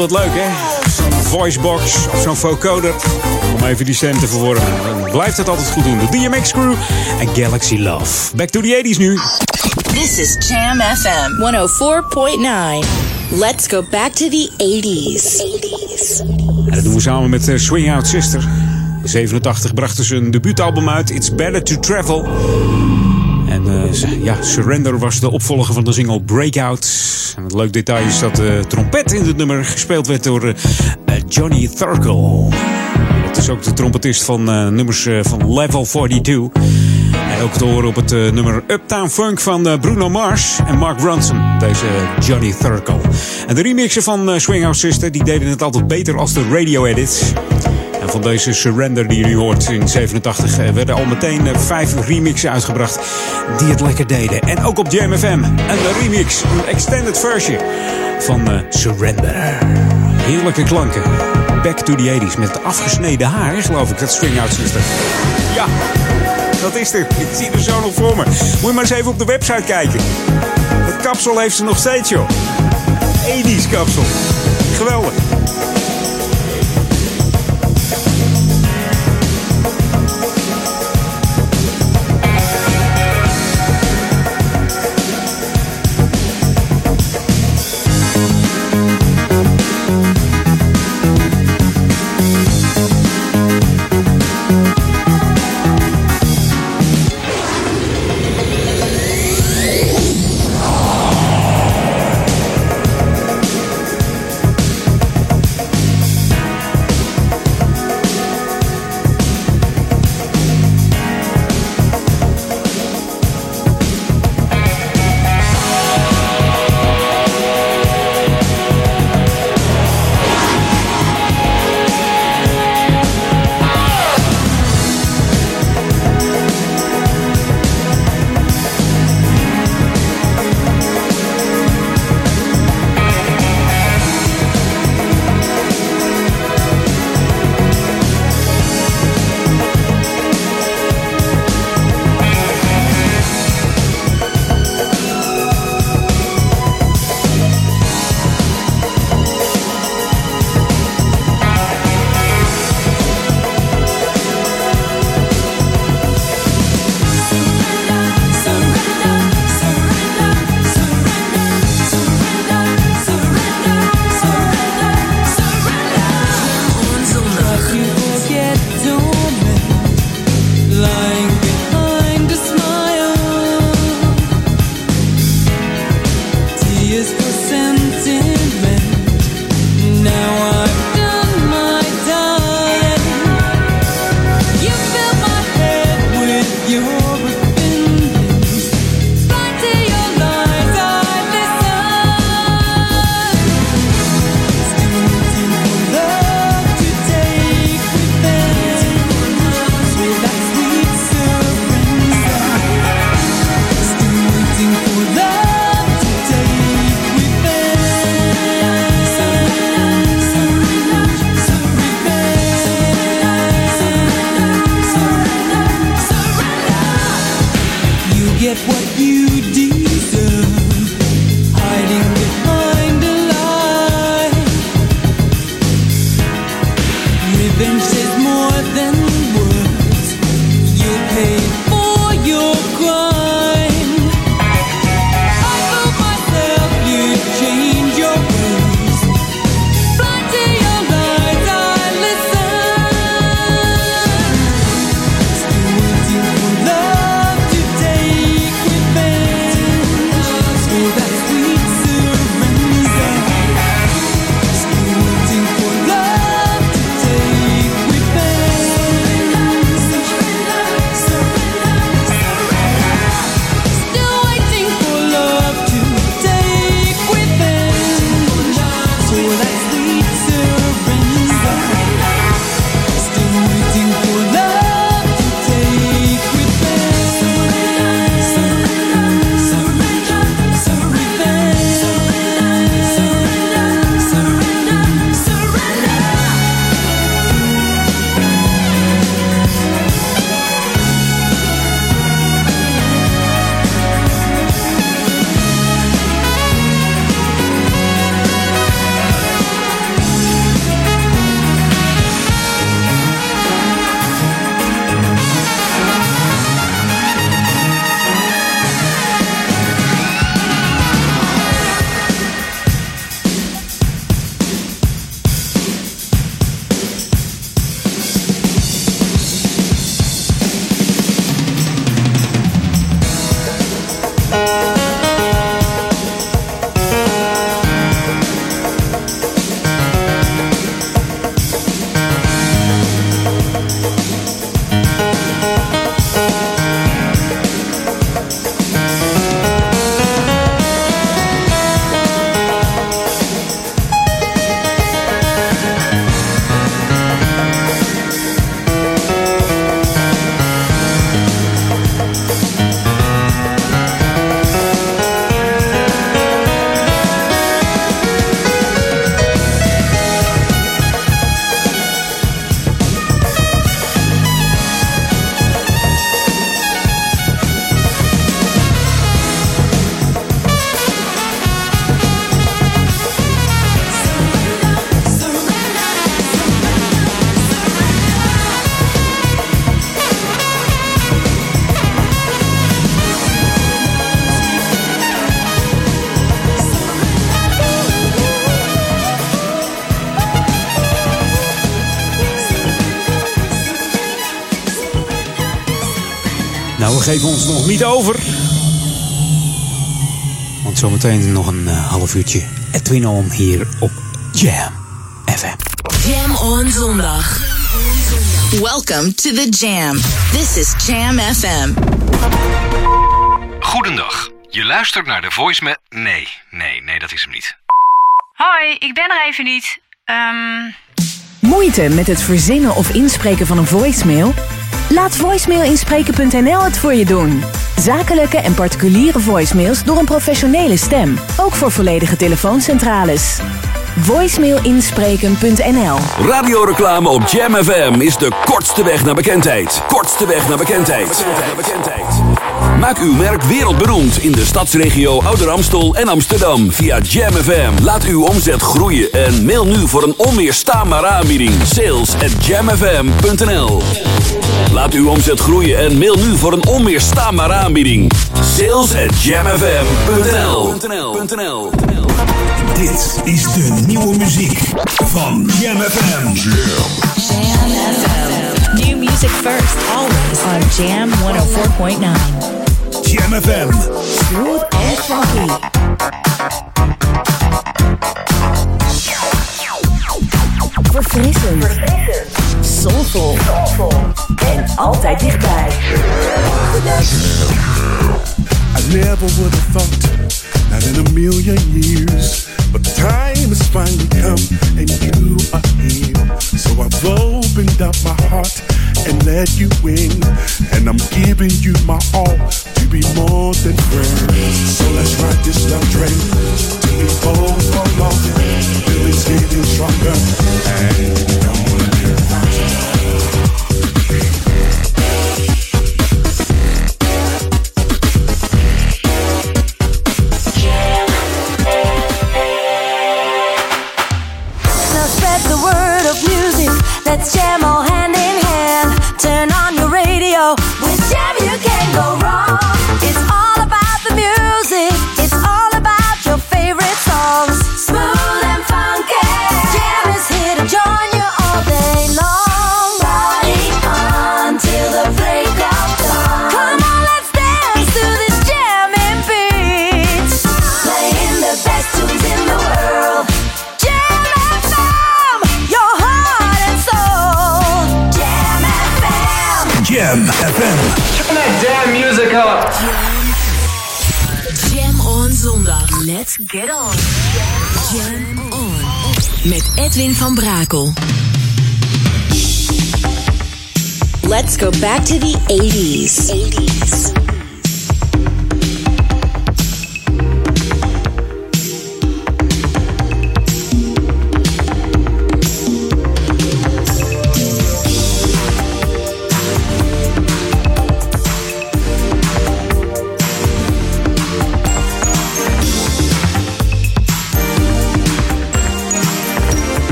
Altijd leuk, hè? Zo'n voicebox of zo'n vocoder. Om even die stem te verworven. Dan blijft het altijd goed doen. De DMX Crew en Galaxy Love. Back to the 80s nu. This is Jam FM 104.9. Let's go back to the 80s. 80s. En dat doen we samen met eh, Swing Out Sister. In 87 brachten ze een debuutalbum uit, It's Better to Travel. En eh, ja, Surrender was de opvolger van de single Breakout. Leuk detail is dat de trompet in het nummer gespeeld werd door eh, eh, Johnny Thurkel. Dat is ook de trompetist van eh, nummers eh, van Level 42. En ook te horen op het eh, nummer Uptown Funk van eh, Bruno Mars en Mark Ronson. Deze Johnny Thurkel. En de remixen van eh, Swing Out Sister die deden het altijd beter als de radio edits. Van deze Surrender die nu hoort in 87 eh, werden al meteen eh, vijf remixen uitgebracht die het lekker deden. En ook op Jam FM. En de remix, een extended version van eh, Surrender. Heerlijke klanken. Back to the 80s met afgesneden haar, geloof ik, dat Swing Out Sister. Ja, dat is er. Ik zie er zo nog voor me. Moet je maar eens even op de website kijken. Het kapsel heeft ze nog steeds, joh. 80s kapsel. Geweldig. Geven ons nog niet over. Want zometeen nog een eh, half uurtje Edwin On hier op Jam FM. Jam on zondag. Welcome to the Jam. This is Jam FM. Goedendag. Je luistert naar de voicemail. Nee, nee, nee, dat is hem niet. Hoi, ik ben er even niet. Ehm, Moeite met het verzinnen of inspreken van een voicemail? Laat voicemailinspreken.nl het voor je doen. Zakelijke en particuliere voicemails door een professionele stem. Ook voor volledige telefooncentrales. Voicemailinspreken.nl Radioreclame op Jam FM is de kortste weg naar bekendheid. Kortste weg naar bekendheid. Maak uw merk wereldberoemd in de stadsregio Ouder Amstel en Amsterdam via Jam FM. Laat uw omzet groeien en mail nu voor een onweerstaanbare aanbieding. Sales at Laat uw omzet groeien en mail nu voor een onweerstaanbare aanbieding. Sales at jamfm.nl Dit is de nieuwe muziek van Jam FM. Jam FM. New music first, always on Jam 104.9. Jam FM. Smooth and funky. Verfrissend. Soulful. En altijd dichtbij. I never would have thought, not in a million years. But time has finally come, and you are here. So I've opened up my heart and let you in. And I'm giving you my all to be more than friends. So let's ride this love train to be both along. Feelings getting stronger, and get on. Jam on. Met Edwin van Brakel. Let's go back to the 80s. 80s.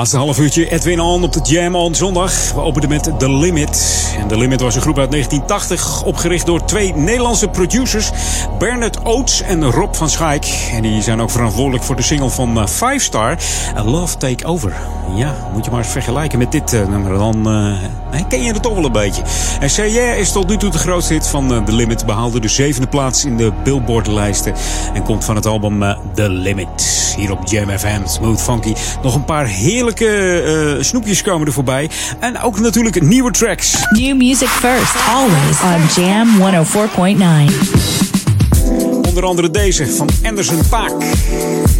Laatste half uurtje Edwin On op de Jam on zondag. We openden met The Limit. En The Limit was een groep uit 1980, opgericht door twee Nederlandse producers, Bernard Oates en Rob van Schaik. En die zijn ook verantwoordelijk voor de single van eh, Five Star, A Love Take Over. Ja, moet je maar eens vergelijken met dit eh, nummer. Dan eh, ken je het toch wel een beetje. En Say is tot nu toe de grootste hit van The Limit. Behaalde de zevende plaats in de Billboard-lijsten. En komt van het album The Limit. Hier op Jam FM, Smooth Funky. Nog een paar heerlijke eh, snoepjes komen er voorbij. En ook natuurlijk nieuwe tracks. New music first, always on Jam 104.9. Onder andere deze van Anderson Paak.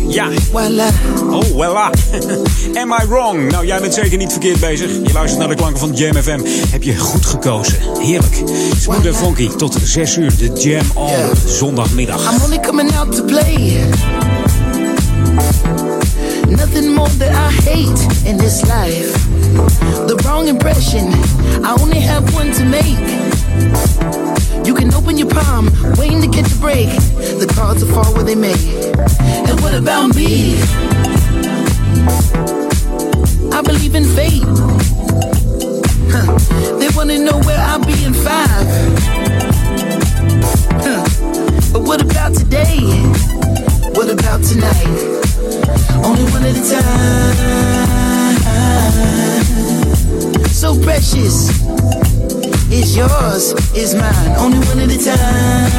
Ja. Oh, voilà. Am I wrong? Nou, jij bent zeker niet verkeerd bezig. Je luistert naar de klanken van Jam FM. Heb je goed gekozen. Heerlijk. Smooth en funky tot 6 uur. De Jam on zondagmiddag. I'm only coming out to play. Nothing more that I hate in this life. The wrong impression, I only have one to make. You can open your palm, waiting to catch a break. The cards will fall where they may. And what about me? Yours, is mine. Only one at a time.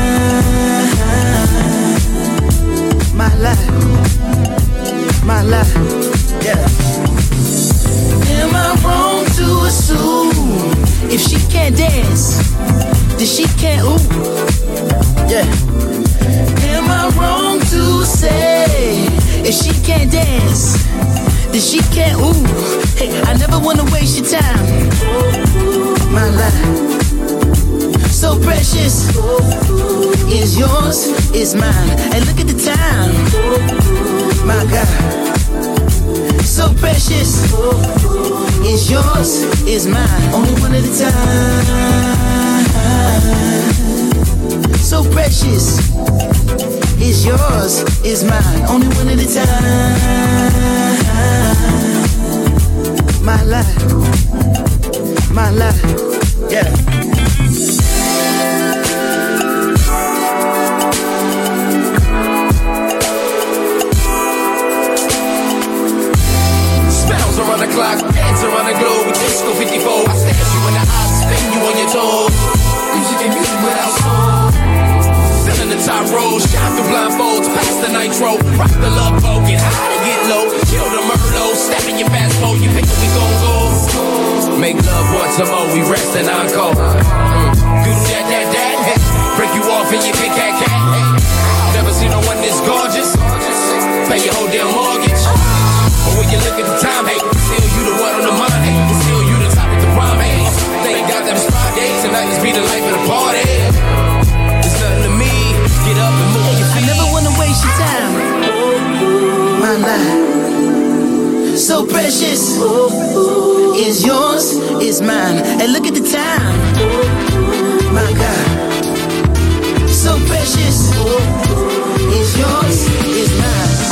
My life. My life. Yeah. Am I wrong to assume if she can't dance, then she can't ooh? Yeah. Am I wrong to say if she can't dance, then she can't ooh? Hey, I never wanna waste your time. My life so precious is yours, is mine. And look at the time, my God. So precious is yours, is mine. Only one at a time. So precious is yours, is mine. Only one at a time. My life, my life, yeah. Around the clock, dance around the globe. Disco 54, I stare you in the eyes, spin you on your toes. Music and music without soul. Feeling the top roll, shine through blindfolds, pass the nitro. Rock the love boat, get high and get low. Kill the Merlot, step in your fast boat, you pick we gon' go. Make love once a more, we rest and encore. Mm. Do that, that, that. Break you off in your big cat cat. Never seen no one this gorgeous. Pay your whole damn mortgage. But when you look at the time, hey, still you the one on the mind, hey, still you the top of the hey. Thank God that it's Friday, tonight is be the life of the party. It's nothing to me, get up and move your I never wanna waste your time. My life, so precious, is yours, is mine. And look at the time. My God, so precious, is yours, is mine.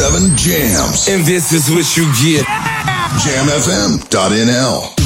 7 jams. And this is what you get. JamFM.nl.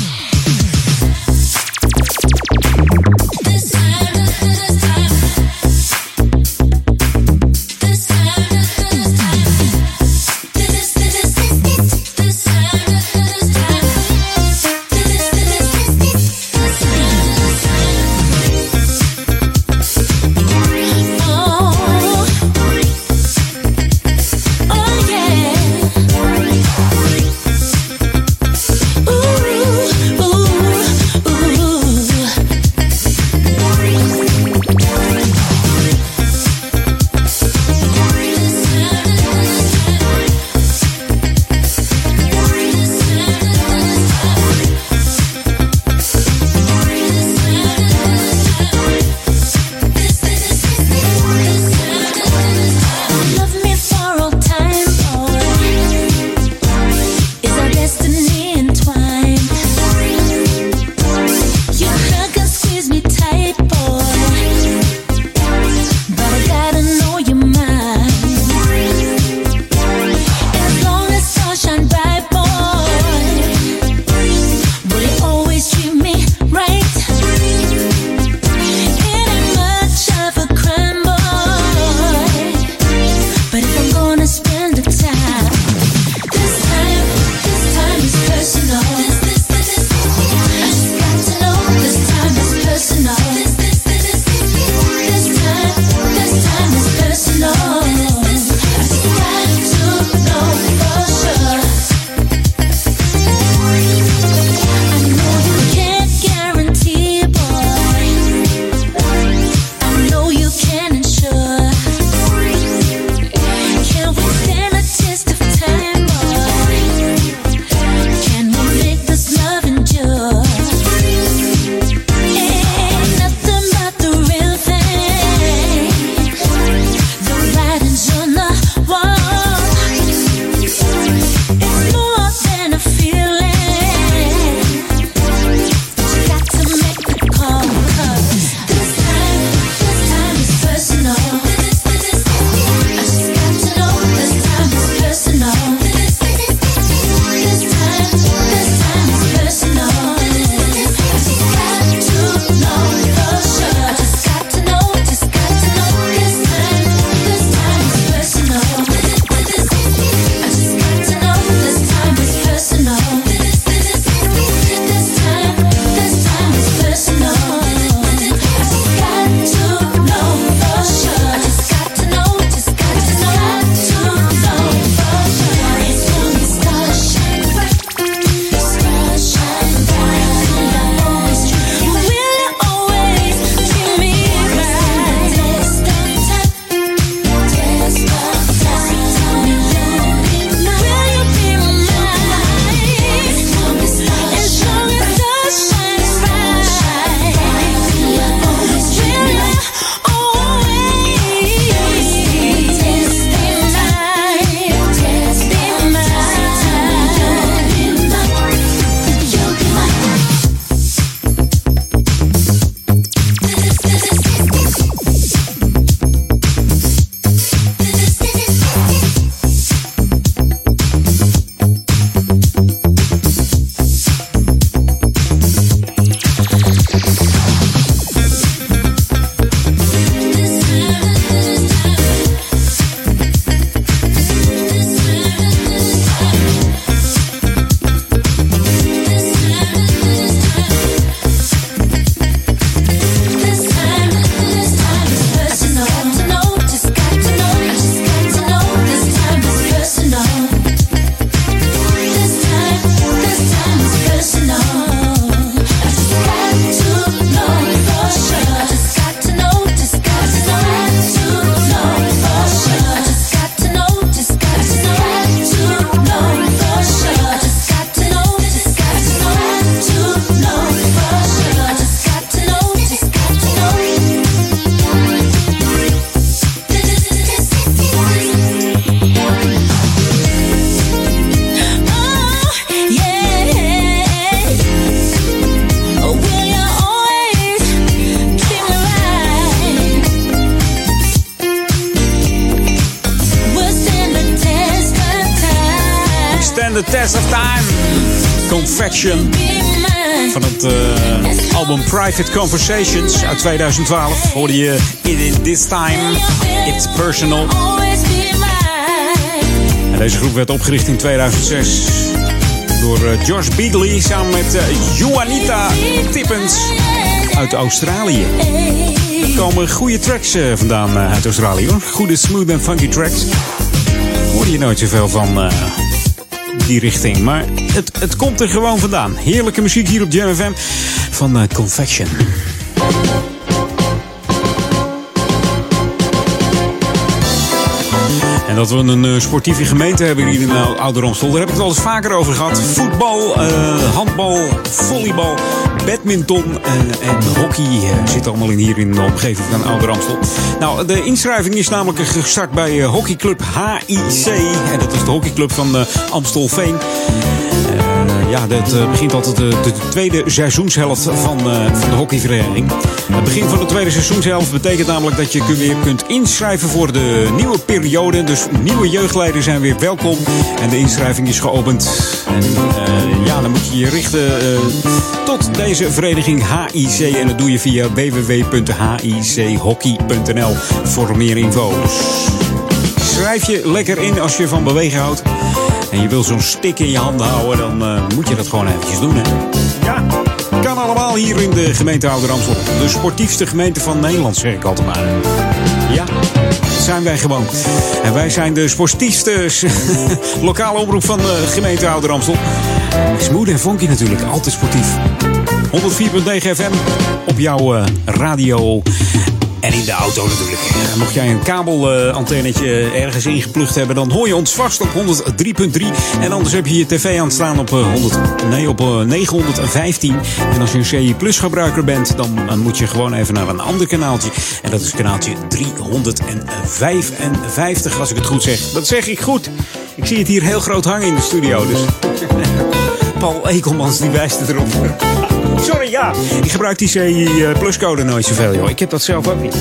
Private Conversations uit 2012 hoorde je in This Time. It's Personal. En deze groep werd opgericht in 2006 door eh, Josh Beagley samen met eh, Juanita Tippens uit Australië. Er komen goede tracks eh, vandaan uit Australië hoor. Goede smooth en funky tracks. Hoor je nooit zoveel van die richting. Maar het, het komt er gewoon vandaan. Heerlijke muziek hier op Jam FM van eh, Confection. En dat we een eh, sportieve gemeente hebben hier in uh, Ouder Amstel. Daar heb ik het wel eens vaker over gehad. Voetbal, eh, handbal, volleybal, badminton eh, en hockey eh, zitten allemaal in hier in de omgeving van Ouder Amstel. Nou, de inschrijving is namelijk gestart bij eh, hockeyclub HIC. En dat is de hockeyclub van eh, Amstelveen. Ja, dat eh, begint altijd de, de tweede seizoenshelft van, eh, van de hockeyvereniging. Het begin van de tweede seizoenshelft betekent namelijk dat je weer kunt inschrijven voor de nieuwe periode. Dus nieuwe jeugdleiders zijn weer welkom. En de inschrijving is geopend. En eh, ja, dan moet je je richten tot deze vereniging HIC. En dat doe je via www.hichockey.nl voor meer info. Dus schrijf je lekker in als je van bewegen houdt. En je wil zo'n stick in je handen houden, dan eh, moet je dat gewoon eventjes doen. Hè? Ja, kan allemaal hier in de gemeente Ouder Amstel. De sportiefste gemeente van Nederland, zeg ik altijd maar. Ja, zijn wij gewoon. En wij zijn de sportiefste lokale omroep van de gemeente Ouder Amstel. Smooth en funky natuurlijk, altijd sportief. 104.9 FM op jouw eh, radio. En in de auto natuurlijk. Eh, Mocht jij een kabelantennetje ergens ingeplucht hebben, dan hoor je ons vast op 103.3. En anders heb je je tv aan staan op, eh, 100, nee, op eh, 915. En als je een CI Plus gebruiker bent, dan eh, moet je gewoon even naar een ander kanaaltje. En dat is kanaaltje 355, als ik het goed zeg. Dat zeg ik goed. Ik zie het hier heel groot hangen in de studio. Dus Paul Ekelmans die wijst het erop. Ja. Ik gebruik die CI eh, Pluscode nooit zoveel, joh. Ik heb dat zelf ook niet.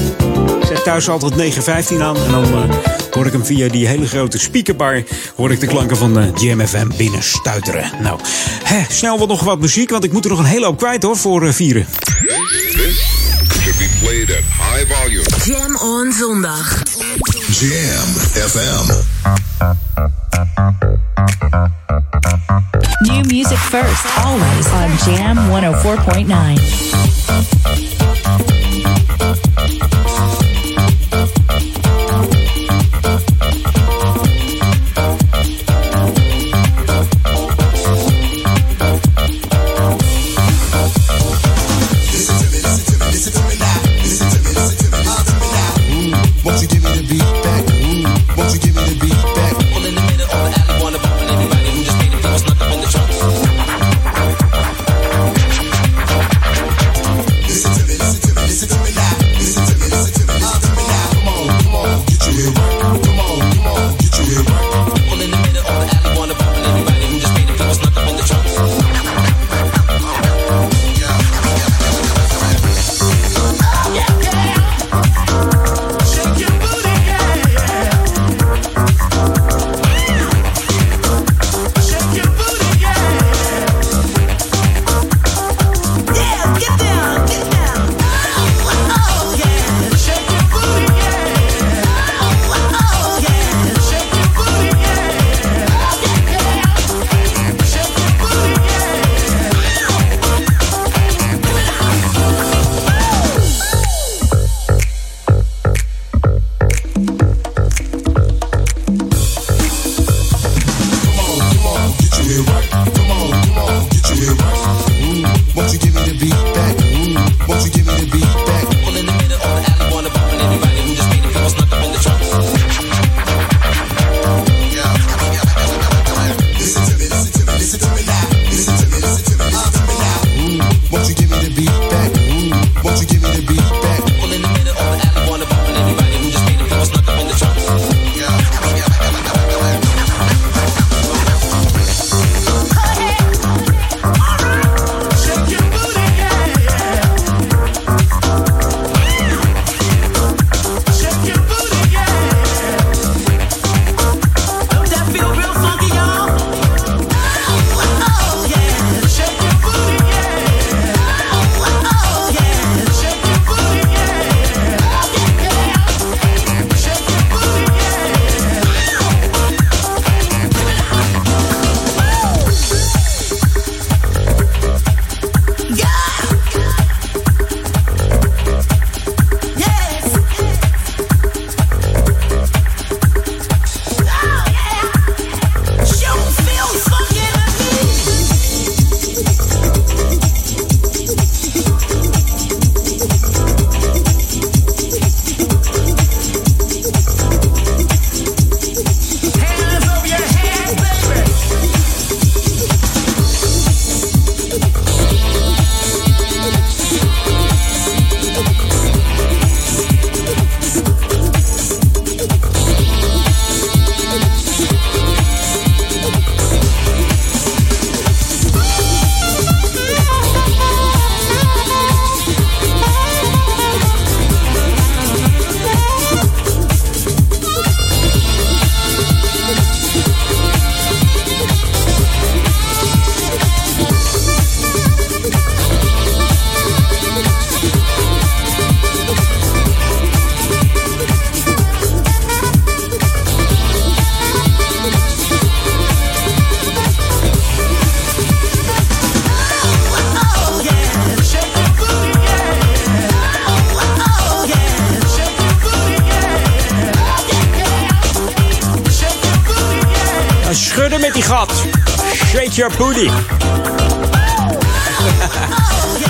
Ik zet thuis altijd 915 aan en dan eh, hoor ik hem via die hele grote speakerbar... hoor ik de klanken van uh, GMFM binnen stuiteren. Nou, hè, snel wat nog wat muziek, want ik moet er nog een hele hoop kwijt, hoor, voor eh, vieren. Should be played at high volume. Jam on zondag. Jam FM. Music first, always on Jam 104.9.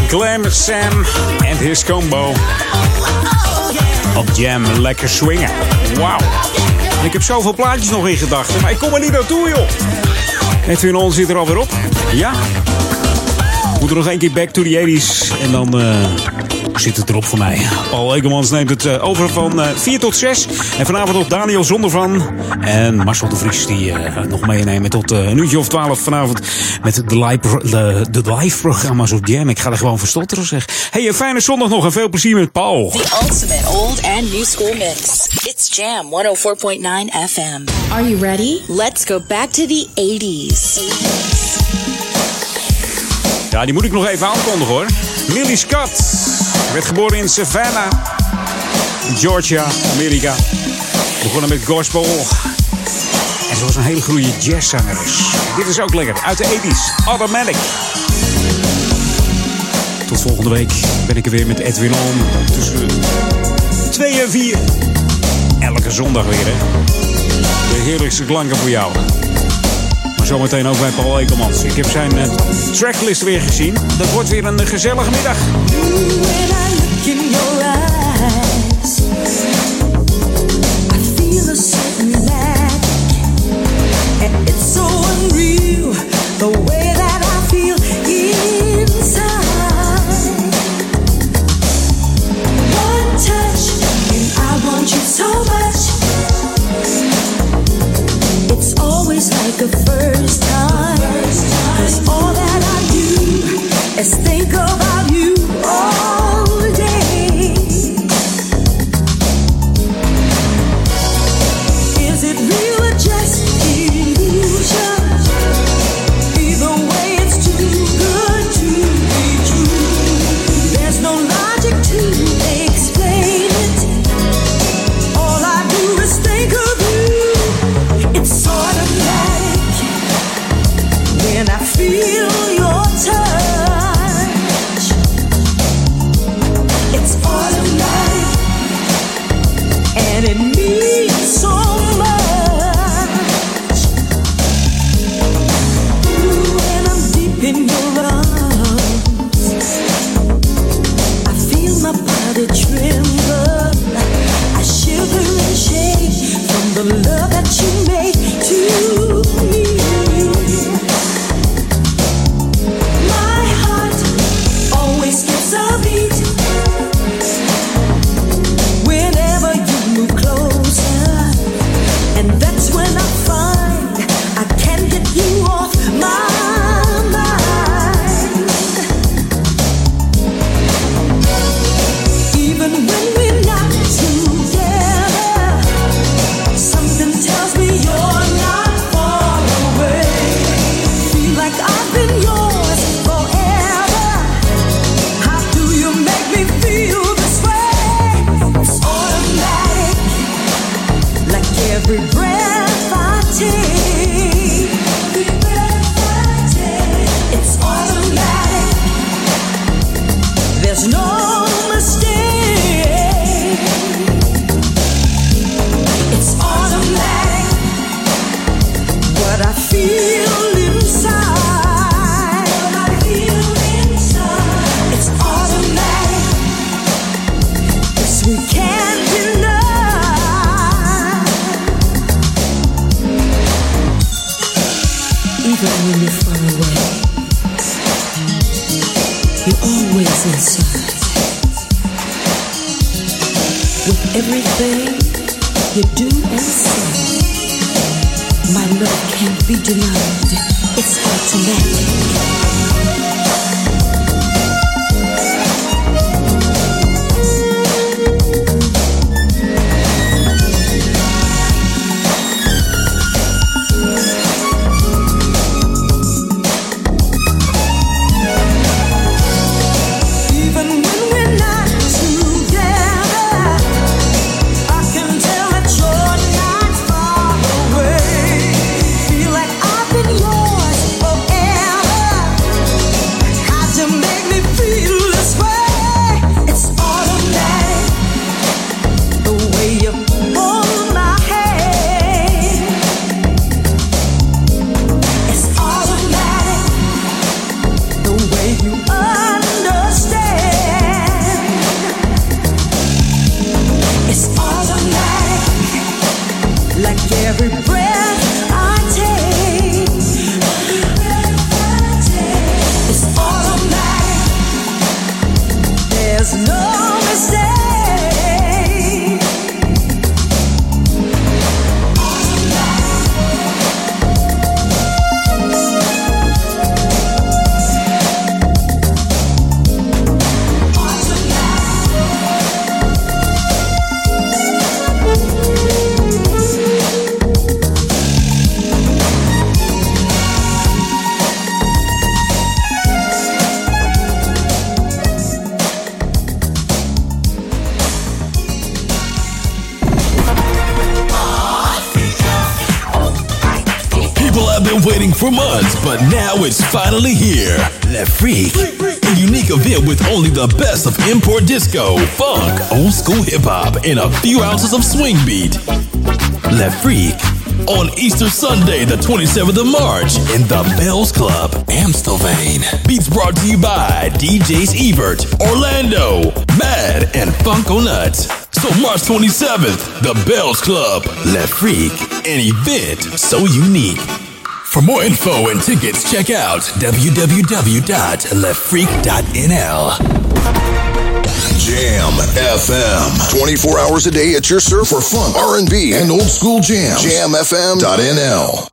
Glam Sam en his combo. Op Jam, lekker swingen. Wauw. Ik heb zoveel plaatjes nog in gedachten, maar ik kom er niet naartoe, joh. Edwin On zit er alweer op. Ja. Moet er nog één keer back to the 80s. En dan eh, zit het erop voor mij. Paul Egelmans neemt het eh, over van eh 4 tot 6. En vanavond op Daniel Zondervan. En Marcel de Vries die eh, gaat nog meenemen tot eh, een uurtje of 12 vanavond. Met de live, de, de live programma's op Jam. Ik ga er gewoon verstotteren zeg. Hey, een fijne zondag nog en veel plezier met Paul. The ultimate old and new school mix. It's Jam 104.9 FM. Are you ready? Let's go back to the 80s. Ja, die moet ik nog even aankondigen hoor. Millie Scott werd geboren in Savannah, Georgia, Amerika. Begonnen met gospel. En ze was een hele goede jazzzangeres. Dit is ook lekker, uit de 80s. Automatic. Tot volgende week ben ik er weer met Edwin On. Tussen 2 en 4. Elke zondag weer, hè. De heerlijkste klanken voor jou. Maar zometeen ook bij Paul Ekelmans. Ik heb zijn eh, tracklist weer gezien. Dat wordt weer een gezellige middag. your do is think it's finally here. Le Freak, a unique event with only the best of import disco, funk, old school hip hop, and a few ounces of swing beat. Le Freak on Easter Sunday, the 27th of March, in the Bells Club, Amstelveen. Beats brought to you by DJs Evert, Orlando, Mad, and Funko Nuts. So March 27th, the Bells Club, Le Freak, an event so unique. For more info and tickets, check out www.lefreak.nl. Jam FM. 24 hours a day at your surf for fun, R&B, and old school jams. JamFM.nl.